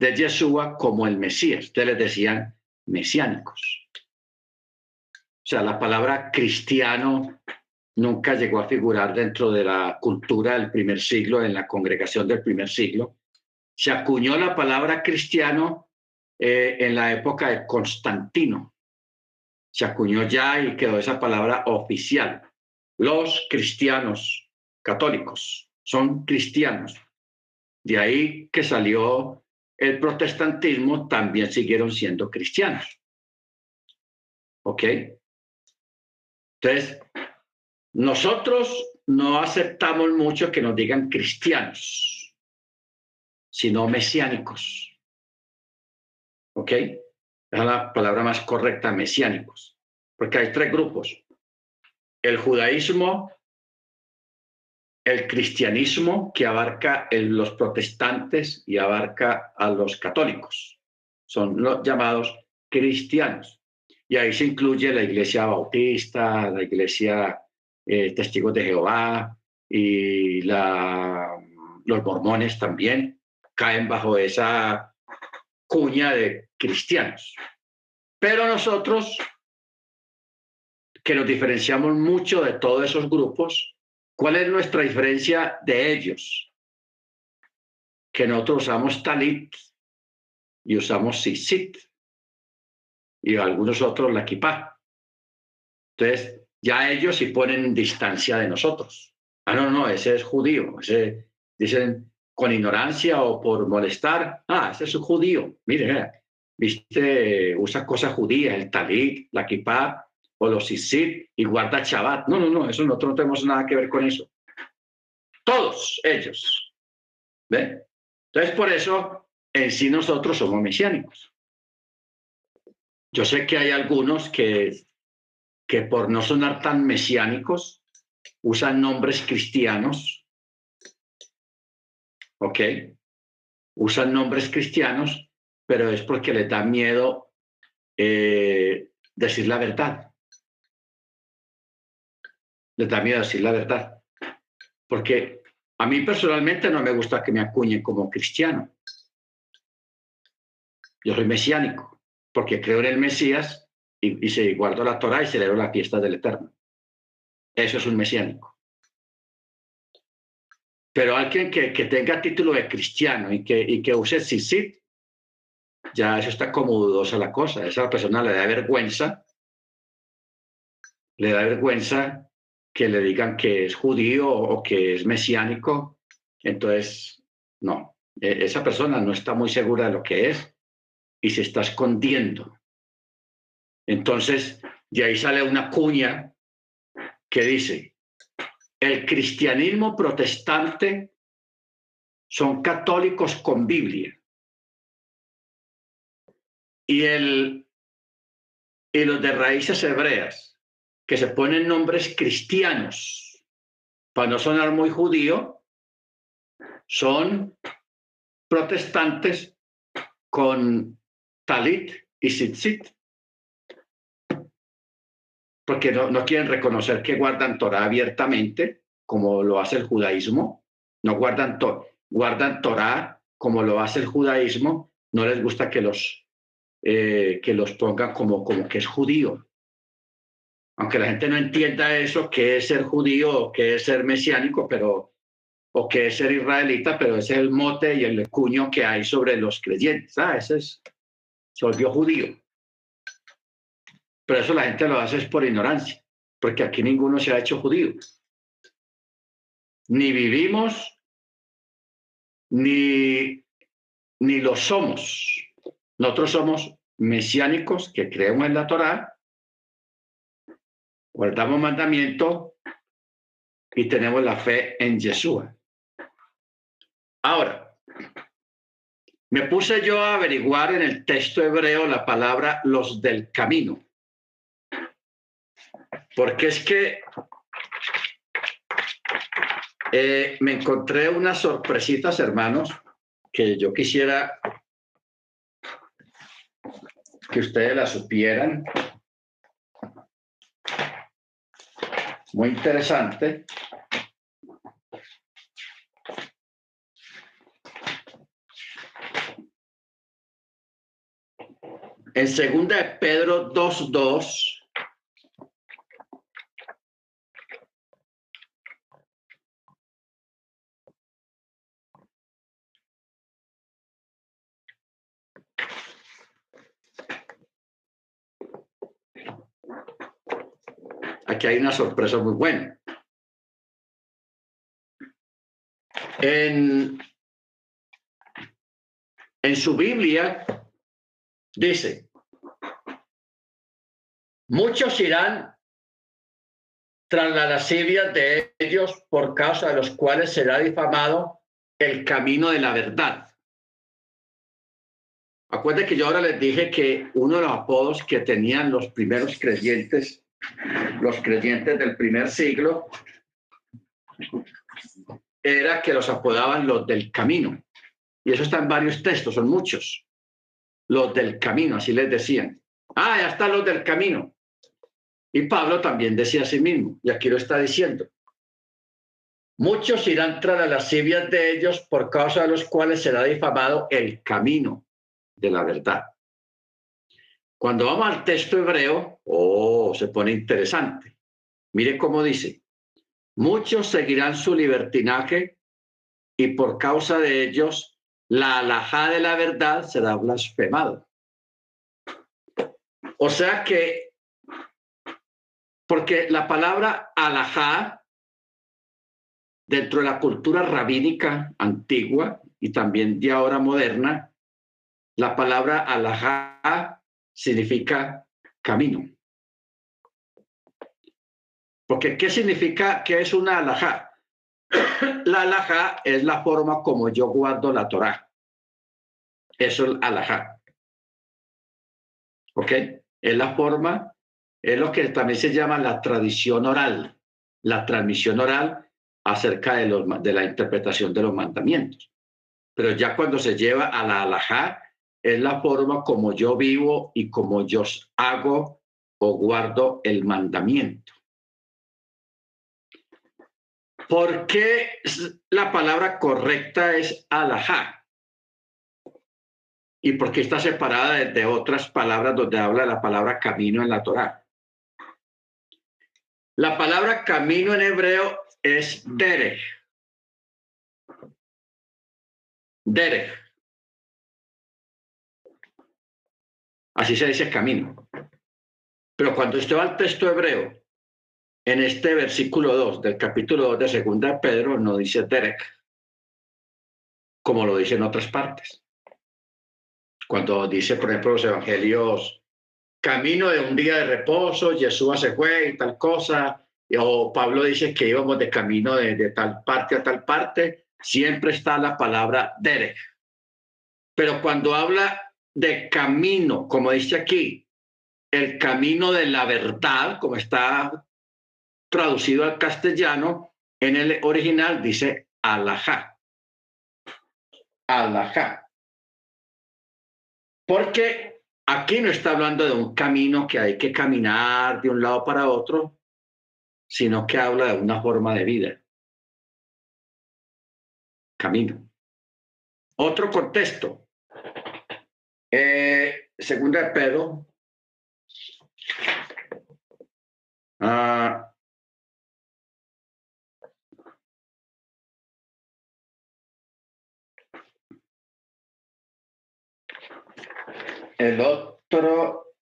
de Yeshua como el Mesías. Ustedes les decían mesiánicos. Sea, la palabra cristiano nunca llegó a figurar dentro de la cultura del primer siglo, en la congregación del primer siglo, se acuñó la palabra cristiano eh, en la época de Constantino. Se acuñó ya y quedó esa palabra oficial. Los cristianos católicos son cristianos. De ahí que salió el protestantismo, también siguieron siendo cristianos. ¿Ok? Entonces, nosotros no aceptamos mucho que nos digan cristianos sino mesiánicos. ¿Ok? Es la palabra más correcta, mesiánicos. Porque hay tres grupos. El judaísmo, el cristianismo, que abarca los protestantes y abarca a los católicos. Son los llamados cristianos. Y ahí se incluye la iglesia bautista, la iglesia eh, testigos de Jehová y los mormones también caen bajo esa cuña de cristianos. Pero nosotros, que nos diferenciamos mucho de todos esos grupos, ¿cuál es nuestra diferencia de ellos? Que nosotros usamos talit y usamos sisit y algunos otros la kippah. Entonces, ya ellos sí ponen distancia de nosotros. Ah, no, no, ese es judío. Ese, dicen, con ignorancia o por molestar, ah, ese es un judío, mire, viste, usa cosas judías, el talit, la kippah o los isid y guarda Shabbat. No, no, no, eso nosotros no tenemos nada que ver con eso. Todos ellos. ¿Ve? Entonces, por eso, en sí nosotros somos mesiánicos. Yo sé que hay algunos que, que por no sonar tan mesiánicos, usan nombres cristianos ¿ok? Usan nombres cristianos, pero es porque les da miedo eh, decir la verdad. Les da miedo decir la verdad. Porque a mí personalmente no me gusta que me acuñen como cristiano. Yo soy mesiánico, porque creo en el Mesías y, y se guardo la Torah y celebro la fiesta del Eterno. Eso es un mesiánico. Pero alguien que, que tenga título de cristiano y que, y que use sisit, ya eso está como dudosa la cosa. esa persona le da vergüenza, le da vergüenza que le digan que es judío o que es mesiánico. Entonces, no, e, esa persona no está muy segura de lo que es y se está escondiendo. Entonces, de ahí sale una cuña que dice, el cristianismo protestante son católicos con Biblia. Y, el, y los de raíces hebreas, que se ponen nombres cristianos, para no sonar muy judío, son protestantes con talit y tzitzit porque no, no quieren reconocer que guardan Torah abiertamente, como lo hace el judaísmo, no guardan, guardan Torah como lo hace el judaísmo, no les gusta que los, eh, que los pongan como, como que es judío. Aunque la gente no entienda eso, que es ser judío, que es ser mesiánico, pero, o que es ser israelita, pero ese es el mote y el cuño que hay sobre los creyentes. Ah, ese es, se volvió judío. Pero eso la gente lo hace es por ignorancia, porque aquí ninguno se ha hecho judío. Ni vivimos, ni, ni lo somos. Nosotros somos mesiánicos que creemos en la Torá, guardamos mandamiento y tenemos la fe en Yeshua. Ahora, me puse yo a averiguar en el texto hebreo la palabra los del camino. Porque es que eh, me encontré unas sorpresitas, hermanos, que yo quisiera que ustedes las supieran. Muy interesante. En segunda de Pedro 2.2 aquí hay una sorpresa muy buena. En, en su Biblia dice, muchos irán tras la lascivia de ellos por causa de los cuales será difamado el camino de la verdad. Acuérdense que yo ahora les dije que uno de los apodos que tenían los primeros creyentes los creyentes del primer siglo era que los apodaban los del camino. Y eso está en varios textos, son muchos. Los del camino, así les decían. Ah, ya los del camino. Y Pablo también decía a sí mismo, y aquí lo está diciendo. Muchos irán tras las lascivias de ellos por causa de los cuales será difamado el camino de la verdad. Cuando vamos al texto hebreo, oh, se pone interesante. Mire cómo dice, muchos seguirán su libertinaje y por causa de ellos la alajá de la verdad será blasfemado. O sea que, porque la palabra alajá, dentro de la cultura rabínica antigua y también de ahora moderna, la palabra alajá significa camino. Porque ¿qué significa que es una alajá? La alajá es la forma como yo guardo la Torah. Eso es alajá. ¿Ok? Es la forma, es lo que también se llama la tradición oral, la transmisión oral acerca de, los, la interpretación de los mandamientos. Pero ya cuando se lleva a la alajá, es la forma como yo vivo y como yo hago o guardo el mandamiento. ¿Por qué la palabra correcta es alajá? ¿Y por qué está separada de otras palabras donde habla la palabra camino en la Torá? La palabra camino en hebreo es derech. Derech. Así se dice camino. Pero cuando usted va al texto hebreo, en este versículo 2 del capítulo 2 de Segunda de Pedro, no dice Derek, como lo dice en otras partes. Cuando dice, por ejemplo, los evangelios, camino de un día de reposo, Jesús se fue y tal cosa, o Pablo dice que íbamos de camino de, tal parte a tal parte, siempre está la palabra derech. Pero cuando habla de camino, como dice aquí, el camino de la verdad, como está traducido al castellano, en el original dice alajá. Alajá. Porque aquí no está hablando de un camino que hay que caminar de un lado para otro, sino que habla de una forma de vida. Camino. Otro contexto. Eh, segunda de Pedro. Ah, el otro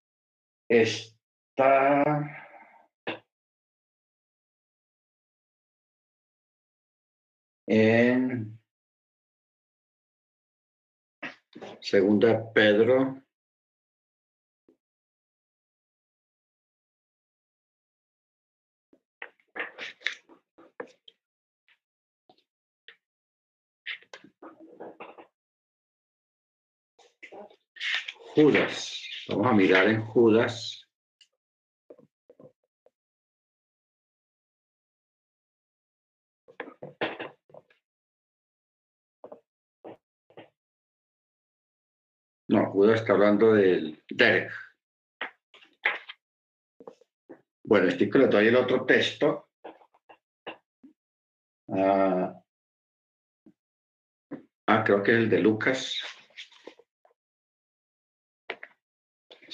está en segunda Pedro Judas. Vamos a mirar en Judas. No, Judas está hablando del Derek. Bueno, estoy le doy el otro texto. ah, ah creo que es el de Lucas.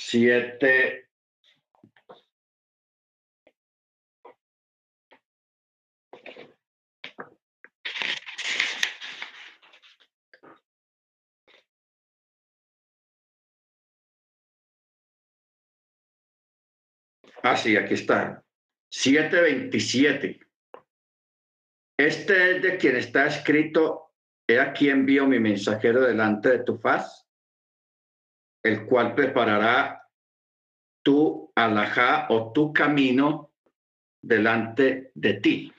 Siete. Ah, aquí está. 727. Este es de quien está escrito, he aquí envío mi mensajero delante de tu faz, el cual preparará tu alajá o tu camino delante de ti.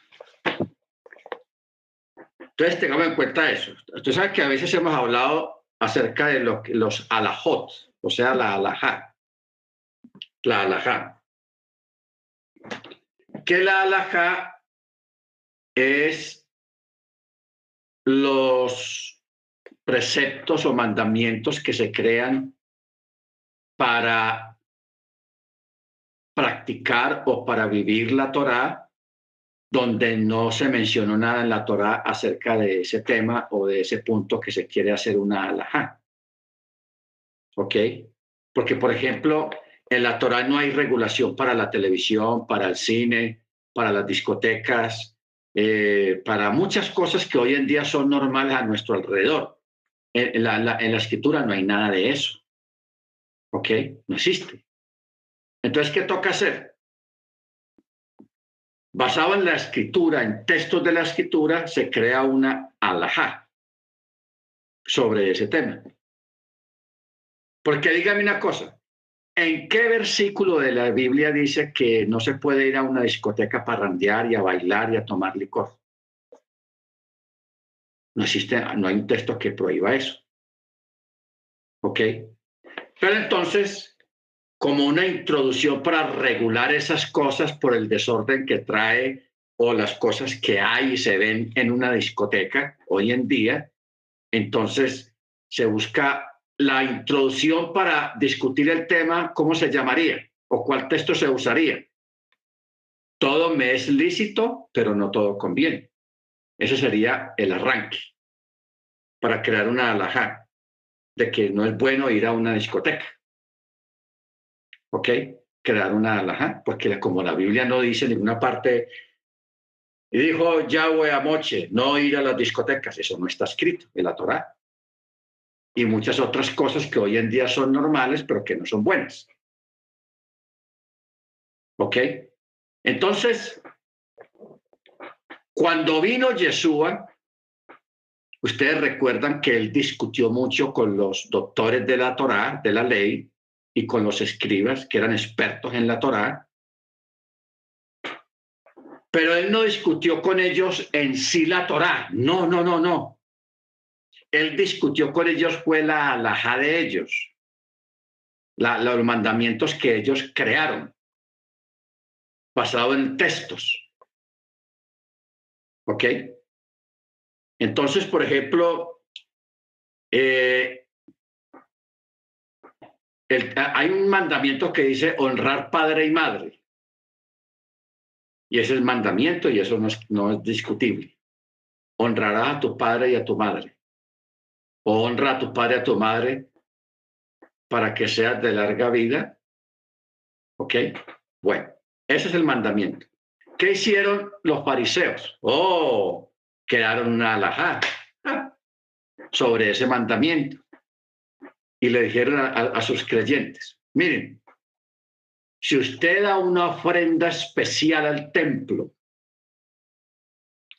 Entonces, tengamos en cuenta eso. Usted sabe que a veces hemos hablado acerca de los, los alajot, o sea, la alajá. La alajá que la alhaja es los preceptos o mandamientos que se crean para practicar o para vivir la Torá, donde no se mencionó nada en la Torá acerca de ese tema o de ese punto que se quiere hacer una alhaja. ¿Ok? Porque, por ejemplo, en la Torah no hay regulación para la televisión, para el cine, para las discotecas, eh, para muchas cosas que hoy en día son normales a nuestro alrededor. En, la, escritura no hay nada de eso. ¿Ok? No existe. Entonces, ¿qué toca hacer? Basado en la escritura, en textos de la escritura, se crea una alajá sobre ese tema. Porque dígame una cosa, ¿En qué versículo de la Biblia dice que no se puede ir a una discoteca para randear y a bailar y a tomar licor? No existe, no hay un texto que prohíba eso. ¿Ok? Pero entonces, como una introducción para regular esas cosas por el desorden que trae o las cosas que hay y se ven en una discoteca hoy en día, entonces se busca la introducción para discutir el tema, ¿cómo se llamaría? ¿O cuál texto se usaría? Todo me es lícito, pero no todo conviene. Ese sería el arranque para crear una alhaja de que no es bueno ir a una discoteca. ¿Ok? Crear una alhaja, porque como la Biblia no dice en ninguna parte, y dijo Yahweh a Moche, no ir a las discotecas, eso no está escrito en la Torá y muchas otras cosas que hoy en día son normales, pero que no son buenas. ¿Ok? Entonces, cuando vino Yeshua, ustedes recuerdan que él discutió mucho con los doctores de la Torá, de la ley, y con los escribas que eran expertos en la Torá. Pero él no discutió con ellos en sí la Torá. No, no, no, no. Él discutió con ellos fue la alhaja de ellos, los mandamientos que ellos crearon, basado en textos. ¿Ok? Entonces, por ejemplo, eh, hay un mandamiento que dice honrar padre y madre. Y ese es el mandamiento y eso no es, discutible. Honrarás a tu padre y a tu madre. Honra a tu padre y a tu madre para que seas de larga vida. ¿Ok? Bueno, ese es el mandamiento. ¿Qué hicieron los fariseos? Oh, quedaron una alajá sobre ese mandamiento. Y le dijeron a sus creyentes, miren, si usted da una ofrenda especial al templo,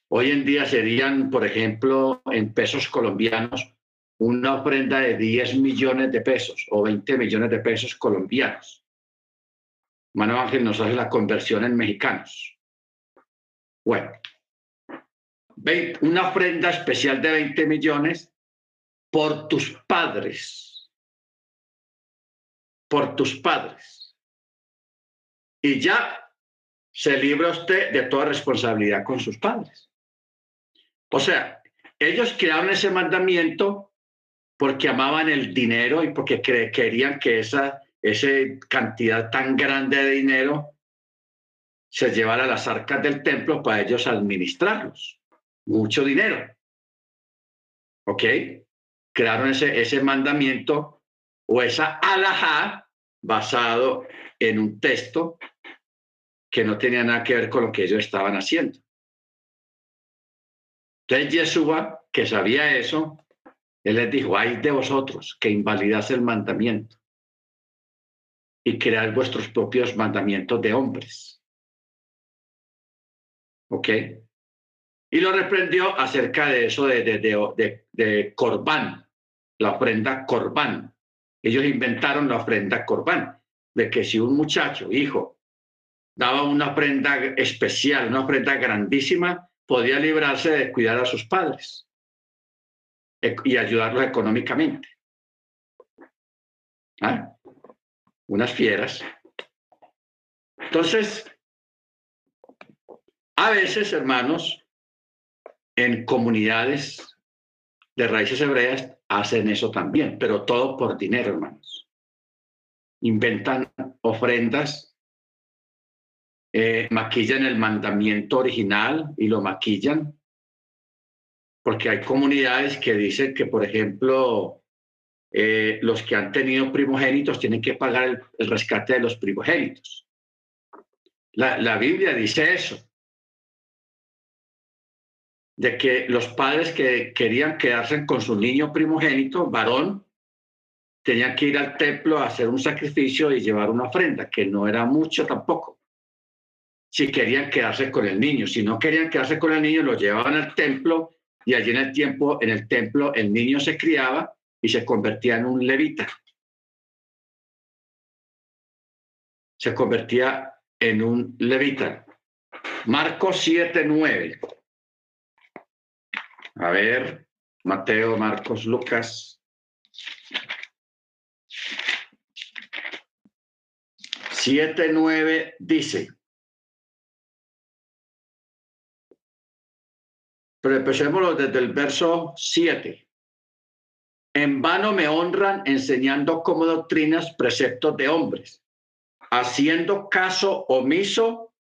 hoy en día serían, por ejemplo, en pesos colombianos, una ofrenda de 10 millones de pesos o 20 millones de pesos colombianos. Mano Ángel nos hace la conversión en mexicanos. Bueno, una ofrenda especial de 20 millones por tus padres. Por tus padres y ya se libra usted de toda responsabilidad con sus padres. O sea, ellos crearon ese mandamiento porque amaban el dinero y porque querían que esa, esa cantidad tan grande de dinero se llevara a las arcas del templo para ellos administrarlos. Mucho dinero. ¿Ok? Crearon ese, ese mandamiento o esa alajá basado en un texto que no tenía nada que ver con lo que ellos estaban haciendo. Entonces Yeshua, que sabía eso, él les dijo, hay de vosotros que invalidas el mandamiento y crear vuestros propios mandamientos de hombres. ¿Ok? Y lo reprendió acerca de eso de, de, de, Corbán, la ofrenda Corbán. Ellos inventaron la ofrenda Corbán, de que si un muchacho, hijo, daba una ofrenda especial, una ofrenda grandísima, podía librarse de cuidar a sus padres y ayudarlos económicamente. ¿Ah? Unas fieras. Entonces, a veces, hermanos, en comunidades de raíces hebreas hacen eso también, pero todo por dinero, hermanos. Inventan ofrendas eh, maquillan el mandamiento original y lo maquillan, porque hay comunidades que dicen que, por ejemplo, eh, los que han tenido primogénitos tienen que pagar el, rescate de los primogénitos. La, la Biblia dice eso, de que los padres que querían quedarse con su niño primogénito, varón, tenían que ir al templo a hacer un sacrificio y llevar una ofrenda, que no era mucho tampoco si querían quedarse con el niño. Si no querían quedarse con el niño, lo llevaban al templo y allí en el tiempo, en el templo, el niño se criaba y se convertía en un levita. Se convertía en un levita. Marcos 7:9. A ver, Mateo, Marcos, Lucas. 7:9 dice. Pero empecémoslo desde el verso 7. En vano me honran enseñando como doctrinas preceptos de hombres, haciendo caso omiso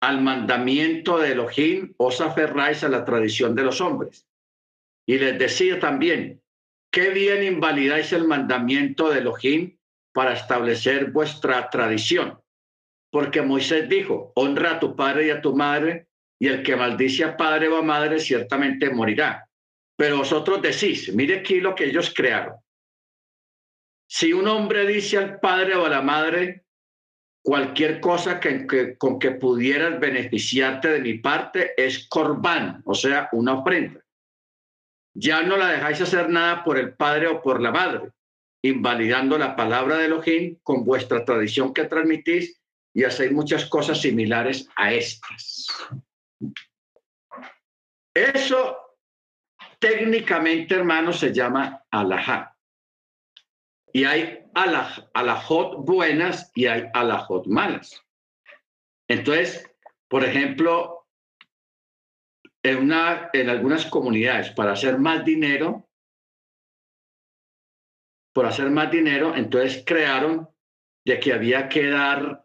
al mandamiento de Elohim, os aferráis a la tradición de los hombres. Y les decía también, qué bien invalidáis el mandamiento de Elohim para establecer vuestra tradición. Porque Moisés dijo, honra a tu padre y a tu madre y el que maldice a padre o a madre ciertamente morirá. Pero vosotros decís, mire aquí lo que ellos crearon. Si un hombre dice al padre o a la madre cualquier cosa que, con que pudieras beneficiarte de mi parte es corbán, o sea, una ofrenda. Ya no la dejáis hacer nada por el padre o por la madre, invalidando la palabra de Elohim con vuestra tradición que transmitís y hacéis muchas cosas similares a estas. Eso técnicamente, hermanos, se llama alajá. Y hay alajot buenas y hay alajot malas. Entonces, por ejemplo, en, una, en algunas comunidades, para hacer más dinero, por hacer más dinero, entonces crearon de que había que dar,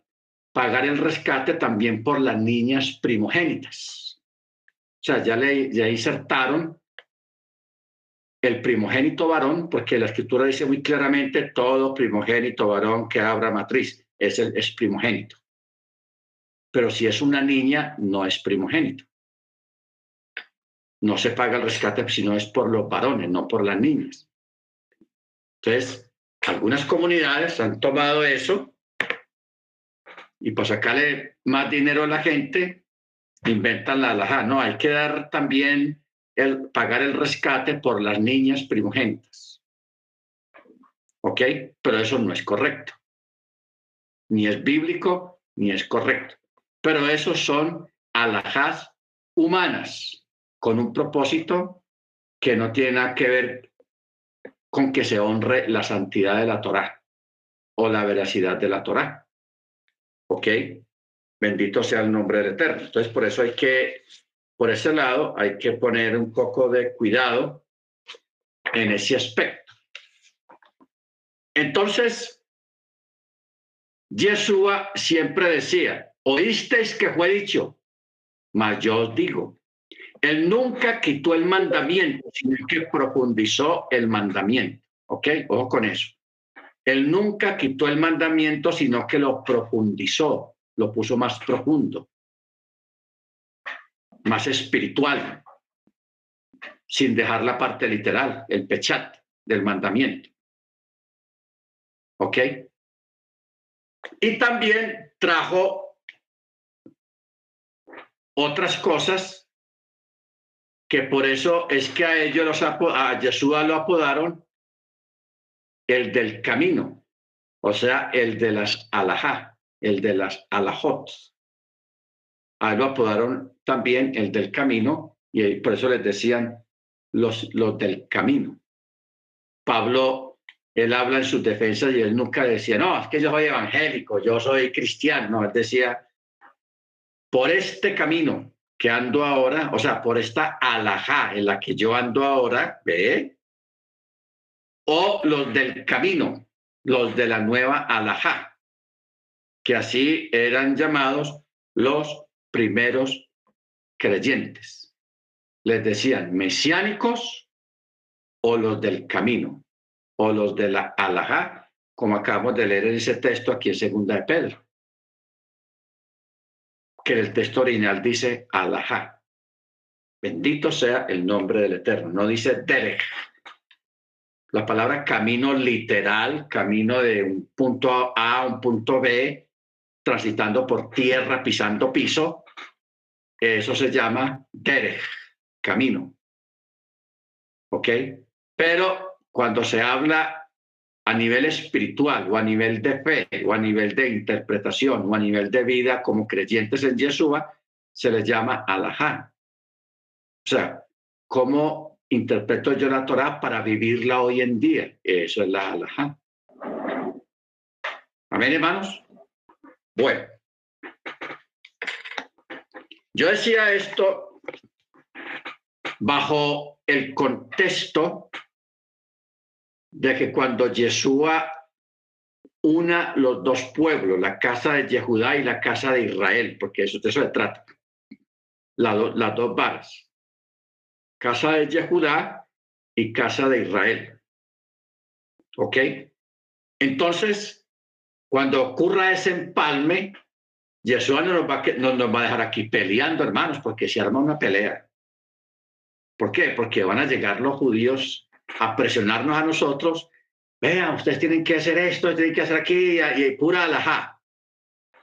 pagar el rescate también por las niñas primogénitas. O sea, ya le ya insertaron el primogénito varón, porque la escritura dice muy claramente, todo primogénito varón que abra matriz es, el, es primogénito. Pero si es una niña, no es primogénito. No se paga el rescate si no es por los varones, no por las niñas. Entonces, algunas comunidades han tomado eso y para sacarle más dinero a la gente, inventan la alhaja. No, hay que dar también el pagar el rescate por las niñas primogénitas. ¿Ok? Pero eso no es correcto. Ni es bíblico, ni es correcto. Pero esos son alhajas humanas, con un propósito que no tiene nada que ver con que se honre la santidad de la Torá o la veracidad de la Torá. ¿Ok? Bendito sea el nombre del Eterno. Entonces, por eso hay que por ese lado hay que poner un poco de cuidado en ese aspecto. Entonces, Yeshua siempre decía, oísteis que fue dicho, mas yo os digo, él nunca quitó el mandamiento, sino que profundizó el mandamiento. ¿Ok? Ojo con eso. Él nunca quitó el mandamiento, sino que lo profundizó, lo puso más profundo más espiritual, sin dejar la parte literal, el pechat del mandamiento. ¿Ok? Y también trajo otras cosas que por eso es que a ellos los a Yeshua lo apodaron el del camino, o sea, el de las alajá, el de las alajot. A lo apodaron también el del camino, y por eso les decían los, los del camino. Pablo, él habla en su defensa y él nunca decía, no, es que yo soy evangélico, yo soy cristiano, no, él decía, por este camino que ando ahora, o sea, por esta alajá en la que yo ando ahora, ve, o los del camino, los de la nueva alajá, que así eran llamados los primeros creyentes. Les decían mesiánicos o los del camino o los de la alajá, como acabamos de leer en ese texto aquí en Segunda de Pedro. Que el texto original dice alajá. Bendito sea el nombre del Eterno. No dice derech. La palabra camino literal, camino de un punto A a un punto B, transitando por tierra, pisando piso, eso se llama derech, camino. ¿Ok? Pero cuando se habla a nivel espiritual o a nivel de fe o a nivel de interpretación o a nivel de vida como creyentes en Yeshua, se les llama alajá. O sea, ¿cómo interpreto yo la Torah para vivirla hoy en día? Eso es la alajá. Amén, hermanos. Bueno, yo decía esto bajo el contexto de que cuando Yeshua una los dos pueblos, la casa de Yehudá y la casa de Israel, porque eso, de eso se trata, las dos varas, casa de Yehudá y casa de Israel. ¿Ok? Entonces, cuando ocurra ese empalme, Yeshua no nos, va, no nos va a dejar aquí peleando, hermanos, porque se arma una pelea. ¿Por qué? Porque van a llegar los judíos a presionarnos a nosotros. Vean, ustedes tienen que hacer esto, tienen que hacer aquí, y, pura alajá.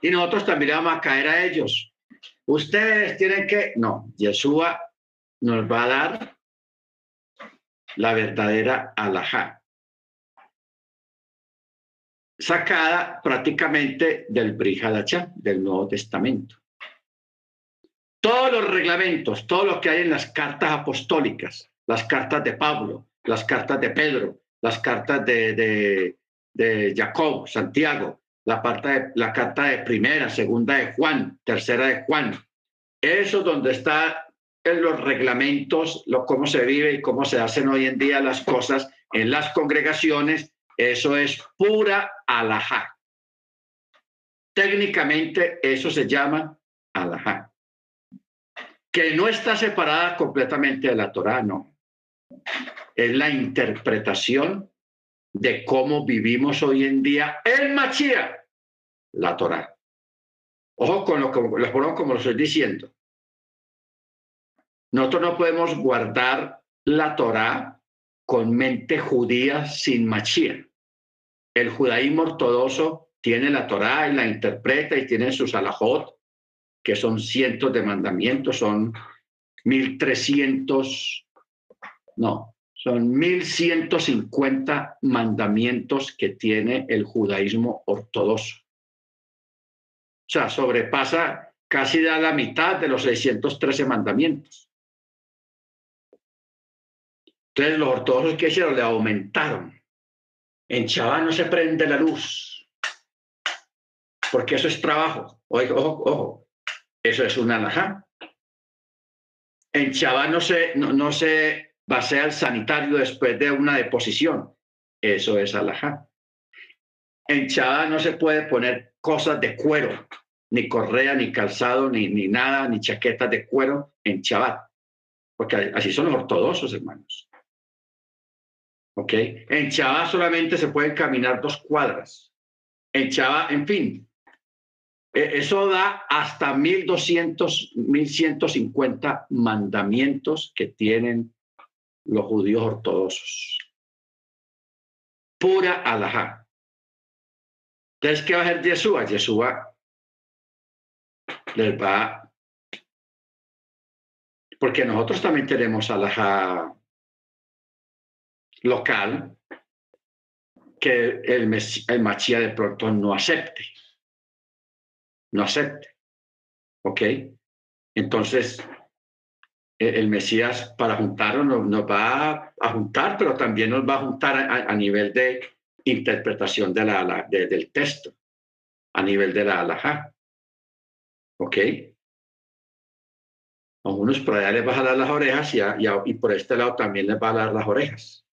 Y nosotros también vamos a caer a ellos. Ustedes tienen que... No, Yeshua nos va a dar la verdadera alajá. Sacada prácticamente del Brihadachá, del Nuevo Testamento. Todos los reglamentos, todo lo que hay en las cartas apostólicas, las cartas de Pablo, las cartas de Pedro, las cartas de, de, de Jacob, Santiago, la, parte de, la carta de primera, segunda de Juan, tercera de Juan. Eso donde está en los reglamentos, lo, cómo se vive y cómo se hacen hoy en día las cosas en las congregaciones, eso es pura alajá. Técnicamente eso se llama alajá. Que no está separada completamente de la Torá, no. Es la interpretación de cómo vivimos hoy en día en Machía, la Torá. Ojo con lo que lo pongo como lo estoy diciendo. Nosotros no podemos guardar la Torá con mente judía sin Machía. El judaísmo ortodoxo tiene la Torá y la interpreta y tiene sus alajot, que son cientos de mandamientos, son mil trescientos, no, son 1150 mandamientos que tiene el judaísmo ortodoxo. O sea, sobrepasa casi la mitad de los 613 mandamientos. Entonces los ortodoxos que hicieron le aumentaron. En Chabá no se prende la luz, porque eso es trabajo. Ojo, ojo. Eso es una alajá. En Chabá no se, no, no se al sanitario después de una deposición. Eso es alajá. En Chabá no se puede poner cosas de cuero, ni correa, ni calzado, ni, ni nada, ni chaquetas de cuero en Chabá, porque así son los ortodoxos, hermanos. ¿Ok? En Chabá solamente se pueden caminar dos cuadras. En Chabá, en fin, e, eso da hasta 1200, 1150 mandamientos que tienen los judíos ortodoxos. Pura alajá. Entonces, ¿qué va a hacer Yeshua? Yeshua les va... Porque nosotros también tenemos alajá local que el, el machía de pronto no acepte. No acepte. ¿Ok? Entonces, el Mesías para juntarnos nos, va a juntar, pero también nos va a juntar a, nivel de interpretación de la, del texto, a nivel de la alajá. ¿Ok? A unos por allá les va a jalar las orejas y, y por este lado también les va a jalar las orejas.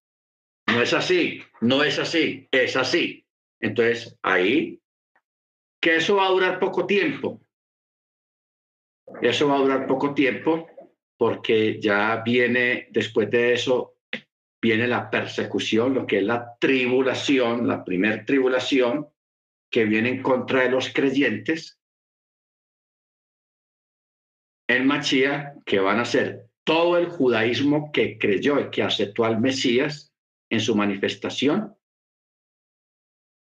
No es así, no es así, es así. Entonces, ahí, que eso va a durar poco tiempo. Eso va a durar poco tiempo porque ya viene, después de eso, viene la persecución, lo que es la tribulación, la primer tribulación que viene en contra de los creyentes en Machía, que van a ser todo el judaísmo que creyó y que aceptó al Mesías en su manifestación.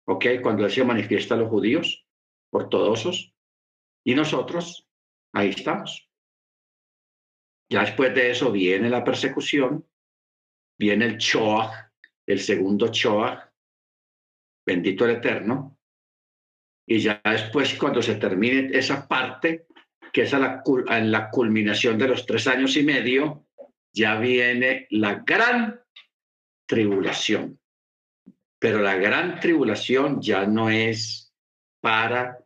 ¿Ok? Cuando él se manifiesta a los judíos ortodoxos. Y nosotros, ahí estamos. Ya después de eso viene la persecución, viene el Choah, el segundo Choah, bendito el Eterno, y ya después cuando se termine esa parte, que es la culminación de los tres años y medio, ya viene la gran tribulación. Pero la gran tribulación ya no es para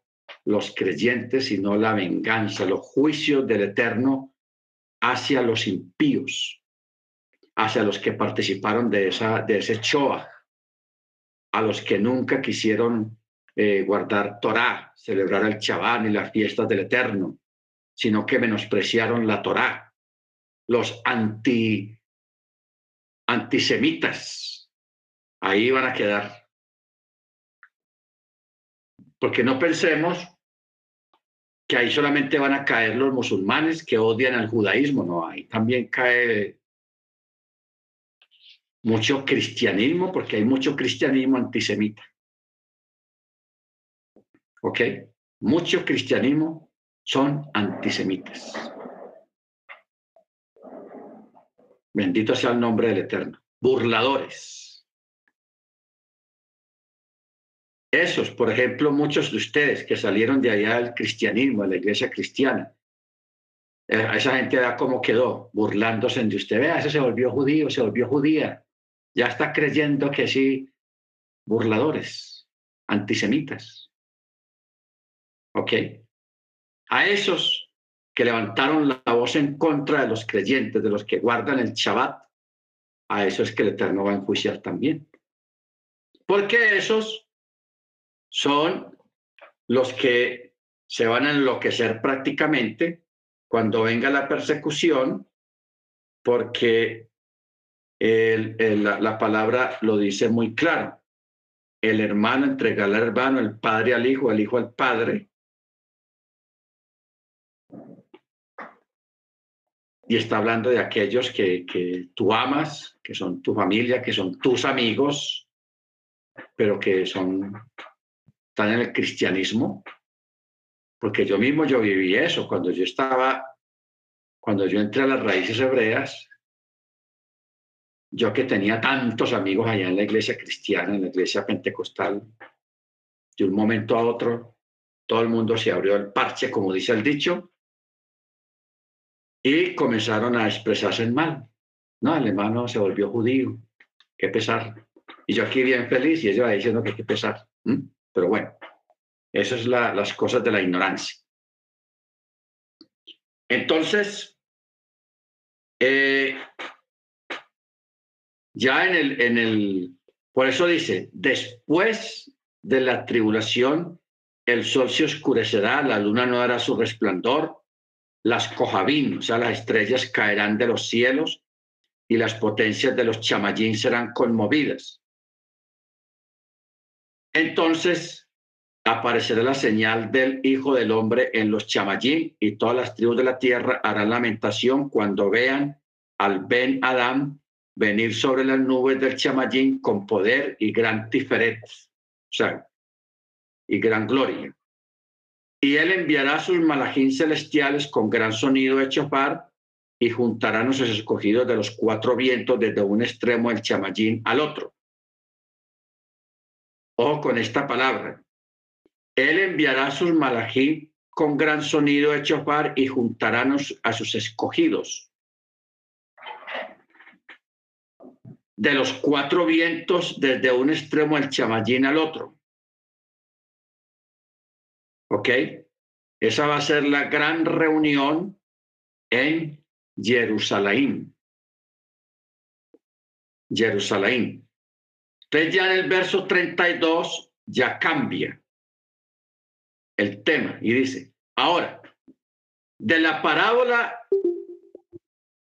los creyentes, sino la venganza, los juicios del Eterno hacia los impíos, hacia los que participaron de, esa, de ese Choah, a los que nunca quisieron eh, guardar Torah, celebrar el Chabán y las fiestas del Eterno, sino que menospreciaron la Torah, los anti, antisemitas, ahí van a quedar. Porque no pensemos que ahí solamente van a caer los musulmanes que odian al judaísmo, no, ahí también cae mucho cristianismo, porque hay mucho cristianismo antisemita. ¿Ok? Mucho cristianismo son antisemitas. Bendito sea el nombre del Eterno. Burladores. esos, por ejemplo, muchos de ustedes que salieron de allá del cristianismo, de la iglesia cristiana, eh, a esa gente da como quedó, burlándose de usted. Vea, ese se volvió judío, se volvió judía. Ya está creyendo que sí, burladores, antisemitas. ¿Ok? A esos que levantaron la voz en contra de los creyentes, de los que guardan el Shabbat, a eso es que el Eterno va a enjuiciar también. Porque esos son los que se van a enloquecer prácticamente cuando venga la persecución, porque la, palabra lo dice muy claro. El hermano entrega al hermano, el padre al hijo, el hijo al padre. Y está hablando de aquellos que, que tú amas, que son tu familia, que son tus amigos, pero que son, están en el cristianismo. Porque yo mismo yo viví eso, cuando yo estaba, cuando yo entré a las raíces hebreas, yo que tenía tantos amigos allá en la iglesia cristiana, en la iglesia pentecostal, de un momento a otro, todo el mundo se abrió el parche, como dice el dicho, y comenzaron a expresarse en mal. No, el hermano se volvió judío, qué pesar. Y yo aquí bien feliz y ellos diciendo que qué pesar. Pero bueno, esas son las cosas de la ignorancia. Entonces, eh, ya en el, en el, por eso dice, después de la tribulación, el sol se oscurecerá, la luna no dará su resplandor, las cojabín, o sea, las estrellas caerán de los cielos y las potencias de los chamayín serán conmovidas. Entonces, aparecerá la señal del Hijo del Hombre en los chamayín y todas las tribus de la tierra harán lamentación cuando vean al Ben Adam venir sobre las nubes del chamayín con poder y gran diferencia, o sea, y gran gloria. Y él enviará sus malajín celestiales con gran sonido de chofar y juntarán sus escogidos de los cuatro vientos desde un extremo del chamayín al otro. Ojo con esta palabra, él enviará sus malají con gran sonido de chofar y juntarán a sus escogidos. De los cuatro vientos desde un extremo del chamallín al otro. ¿Ok? Esa va a ser la gran reunión en Jerusalén. Jerusalén. Entonces ya en el verso 32 ya cambia el tema y dice, ahora, de la parábola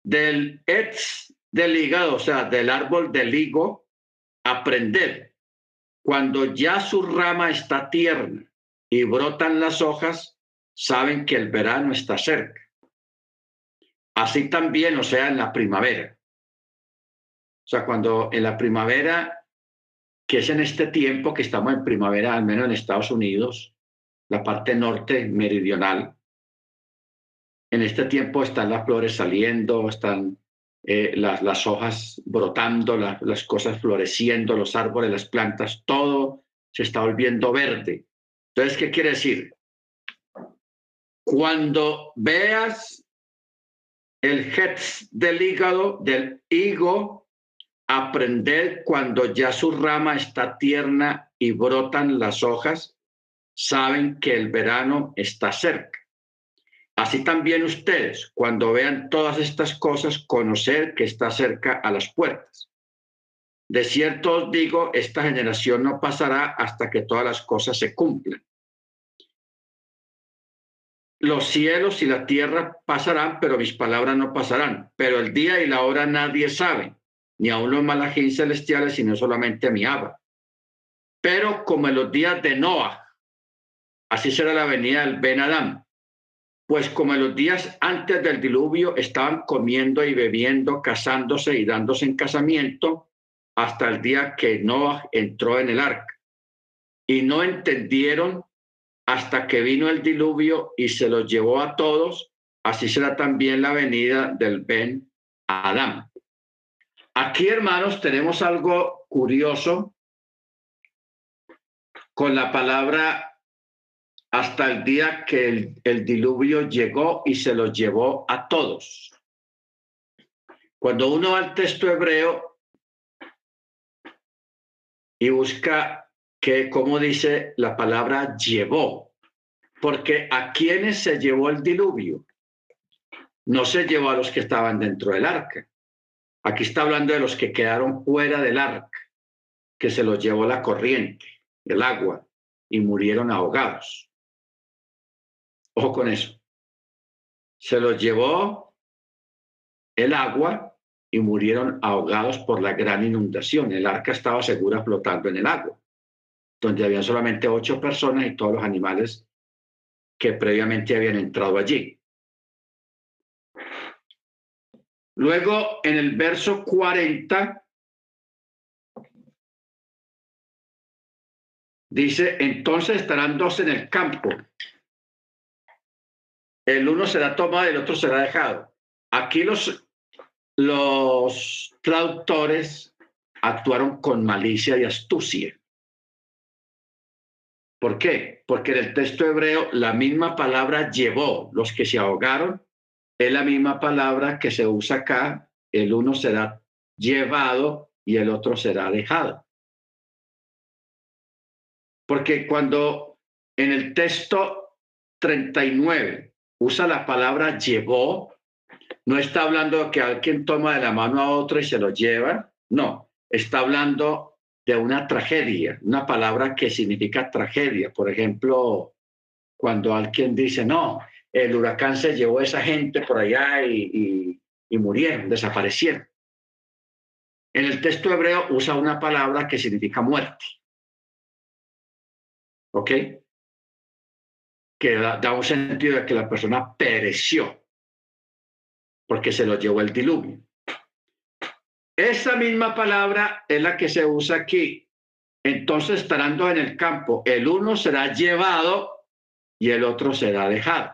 del ex del hígado, o sea, del árbol del higo, aprender cuando ya su rama está tierna y brotan las hojas, saben que el verano está cerca. Así también, o sea, en la primavera. O sea, cuando en la primavera, que es en este tiempo que estamos en primavera, al menos en Estados Unidos, la parte norte meridional. En este tiempo están las flores saliendo, están eh, las, las, hojas brotando, las cosas floreciendo, los árboles, las plantas, todo se está volviendo verde. Entonces, ¿qué quiere decir? Cuando veas el hetz del hígado, del higo, aprender cuando ya su rama está tierna y brotan las hojas, saben que el verano está cerca. Así también ustedes, cuando vean todas estas cosas, conocer que está cerca a las puertas. De cierto os digo, esta generación no pasará hasta que todas las cosas se cumplan. Los cielos y la tierra pasarán, pero mis palabras no pasarán. Pero el día y la hora nadie sabe, ni aun los malajín celestiales, sino solamente mi Abba. Pero como en los días de Noah, Así será la venida del Ben Adam. Pues como en los días antes del diluvio estaban comiendo y bebiendo, casándose y dándose en casamiento, hasta el día que Noah entró en el arca. Y no entendieron hasta que vino el diluvio y se los llevó a todos, así será también la venida del Ben Adam. Aquí, hermanos, tenemos algo curioso con la palabra hasta el día que el, el diluvio llegó y se los llevó a todos. Cuando uno va al texto hebreo y busca que, como dice la palabra llevó, porque a quienes se llevó el diluvio, no se llevó a los que estaban dentro del arca. Aquí está hablando de los que quedaron fuera del arca, que se los llevó la corriente, el agua, y murieron ahogados. Ojo con eso. Se los llevó el agua y murieron ahogados por la gran inundación. El arca estaba segura flotando en el agua, donde había solamente ocho personas y todos los animales que previamente habían entrado allí. Luego, en el verso 40, dice, entonces estarán dos en el campo. El uno será tomado y el otro será dejado. Aquí los, los traductores actuaron con malicia y astucia. ¿Por qué? Porque en el texto hebreo la misma palabra llevó los que se ahogaron es la misma palabra que se usa acá, el uno será llevado y el otro será dejado. Porque cuando en el texto 39 usa la palabra llevó, no está hablando que alguien toma de la mano a otro y se lo lleva, no, está hablando de una tragedia, una palabra que significa tragedia. Por ejemplo, cuando alguien dice, no, el huracán se llevó a esa gente por allá y, murieron, desaparecieron. En el texto hebreo usa una palabra que significa muerte. ¿Ok? Que da, un sentido de que la persona pereció porque se lo llevó el diluvio. Esa misma palabra es la que se usa aquí. Entonces, estarando en el campo, el uno será llevado y el otro será dejado.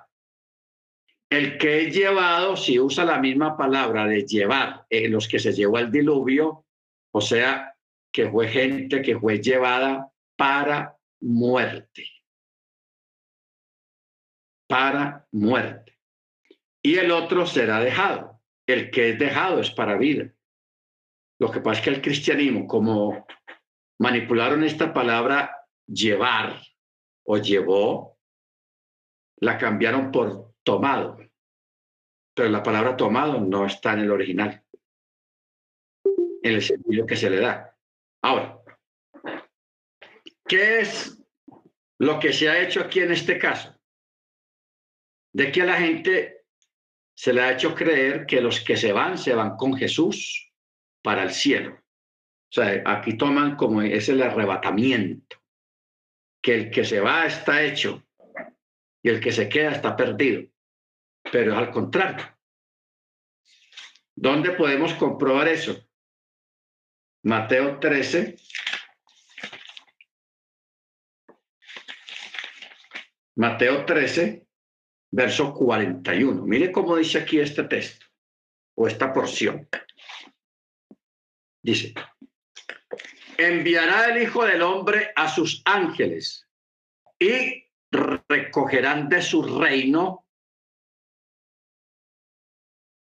El que es llevado, si usa la misma palabra de llevar, los que se llevó el diluvio, o sea, que fue gente que fue llevada para muerte. Para muerte. Y el otro será dejado. El que es dejado es para vida. Lo que pasa es que el cristianismo, como manipularon esta palabra llevar o llevó, la cambiaron por tomado, pero la palabra tomado no está en el original, en el sentido que se le da. Ahora, ¿qué es lo que se ha hecho aquí en este caso? De que a la gente se le ha hecho creer que los que se van, se van con Jesús para el cielo. O sea, aquí toman como es el arrebatamiento, que el que se va está hecho y el que se queda está perdido pero es al contrario. ¿Dónde podemos comprobar eso? Mateo 13. Mateo 13, verso 41. Mire cómo dice aquí este texto o esta porción. Dice, enviará el Hijo del Hombre a sus ángeles y recogerán de su reino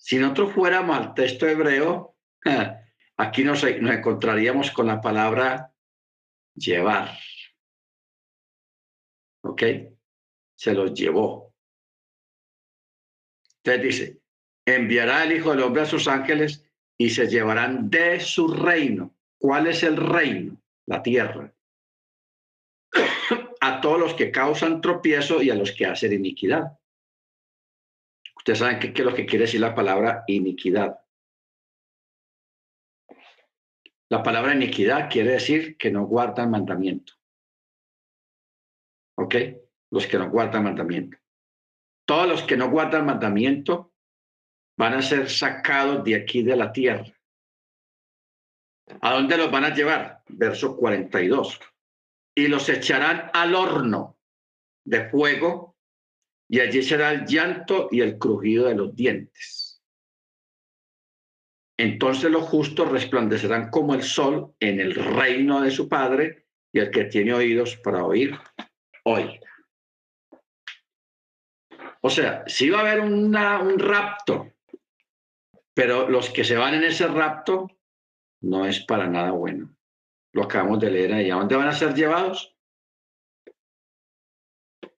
si nosotros fuéramos al texto hebreo, aquí nos, encontraríamos con la palabra llevar. ¿Ok? Se los llevó. Entonces dice, enviará el Hijo del Hombre a sus ángeles y se llevarán de su reino. ¿Cuál es el reino? La tierra. a todos los que causan tropiezo y a los que hacen iniquidad. Ustedes saben qué, es lo que quiere decir la palabra iniquidad. La palabra iniquidad quiere decir que no guardan mandamiento. ¿Ok? Los que no guardan mandamiento. Todos los que no guardan mandamiento van a ser sacados de aquí de la tierra. ¿A dónde los van a llevar? Verso 42. Y los echarán al horno de fuego y allí será el llanto y el crujido de los dientes. Entonces los justos resplandecerán como el sol en el reino de su Padre, y el que tiene oídos para oír, oiga. O sea, si va a haber un rapto, pero los que se van en ese rapto no es para nada bueno. Lo acabamos de leer ahí. ¿A dónde van a ser llevados?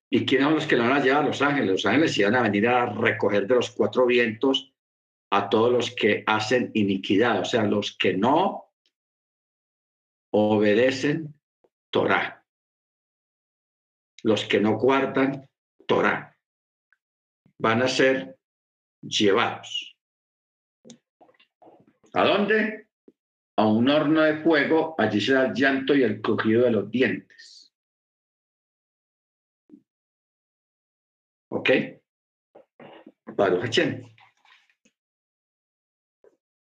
¿Y quiénes son los que lo van a llevar? Los ángeles. Los ángeles iban a venir a recoger de los cuatro vientos a todos los que hacen iniquidad, o sea, los que no obedecen Torah, los que no guardan Torah, van a ser llevados. ¿A dónde? A un horno de fuego, allí será el llanto y el crujido de los dientes. ¿Ok? Baruch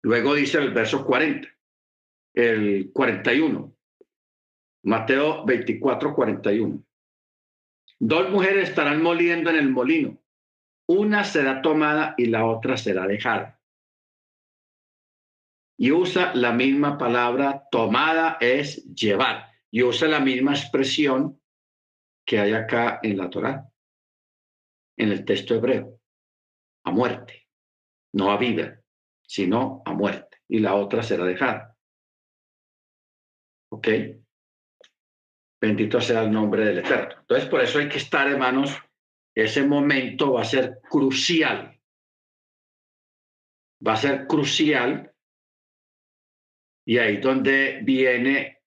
Luego dice el verso 40, el 41, Mateo 24, 41. Dos mujeres estarán moliendo en el molino. Una será tomada y la otra será dejada. Y usa la misma palabra, tomada es llevar. Y usa la misma expresión que hay acá en la Torá, en el texto hebreo, a muerte, no a vida sino a muerte, y la otra será dejada. ¿Ok? Bendito sea el nombre del Eterno. Entonces, por eso hay que estar, hermanos, ese momento va a ser crucial. Va a ser crucial. Y ahí donde viene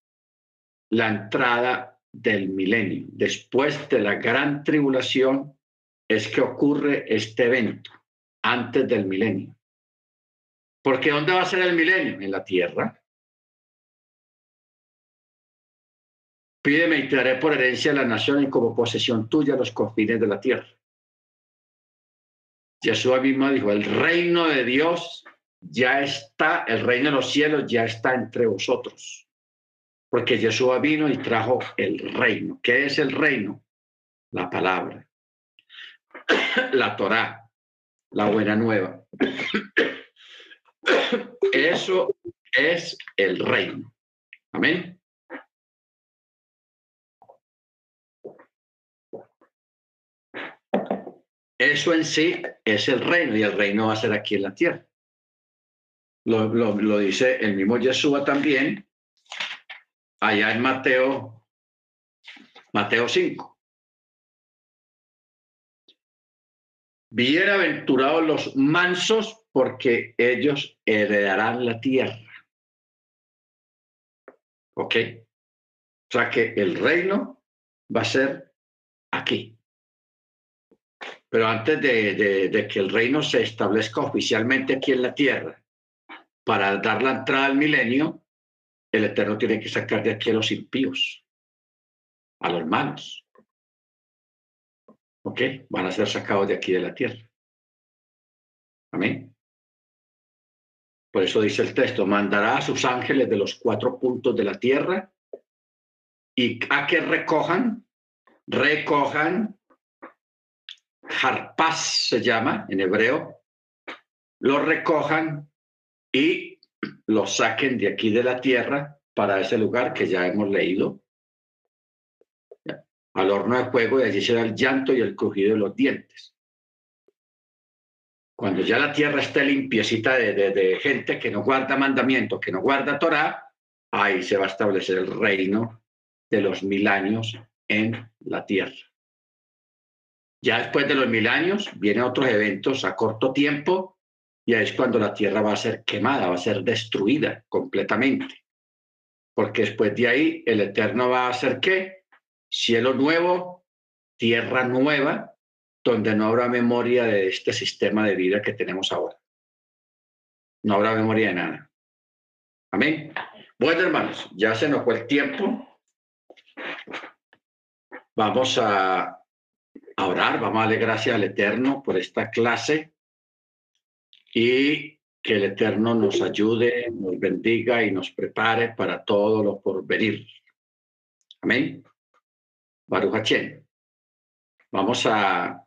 la entrada del milenio. Después de la gran tribulación es que ocurre este evento, antes del milenio. Porque ¿dónde va a ser el milenio? En la tierra. Pídeme y te daré por herencia a la nación y como posesión tuya los confines de la tierra. Jesús mismo dijo, el reino de Dios ya está, el reino de los cielos ya está entre vosotros. Porque Jesús vino y trajo el reino. ¿Qué es el reino? La palabra, la Torá, la buena nueva. Eso es el reino. Amén. Eso en sí es el reino y el reino va a ser aquí en la tierra. Lo, dice el mismo Yeshua también, allá en Mateo, Mateo 5. Bienaventurados los mansos porque ellos heredarán la tierra. ¿Ok? O sea que el reino va a ser aquí. Pero antes de, que el reino se establezca oficialmente aquí en la tierra, para dar la entrada al milenio, el Eterno tiene que sacar de aquí a los impíos, a los malos. ¿Ok? Van a ser sacados de aquí de la tierra. Amén. Por eso dice el texto, mandará a sus ángeles de los cuatro puntos de la tierra y a que recojan, recojan, harpas se llama en hebreo, lo recojan y lo saquen de aquí de la tierra para ese lugar que ya hemos leído, al horno de fuego y allí será el llanto y el crujido de los dientes. Cuando ya la tierra esté limpiecita de, gente que no guarda mandamientos, que no guarda Torah, ahí se va a establecer el reino de los mil años en la tierra. Ya después de los mil años vienen otros eventos a corto tiempo y es cuando la tierra va a ser quemada, va a ser destruida completamente. Porque después de ahí el Eterno va a hacer qué? Cielo nuevo, tierra nueva, donde no habrá memoria de este sistema de vida que tenemos ahora. No habrá memoria de nada. Amén. Bueno, hermanos, ya se nos fue el tiempo. Vamos a, orar, vamos a darle gracias al Eterno por esta clase y que el Eterno nos ayude, nos bendiga y nos prepare para todo lo por venir. Amén. Baruch Vamos a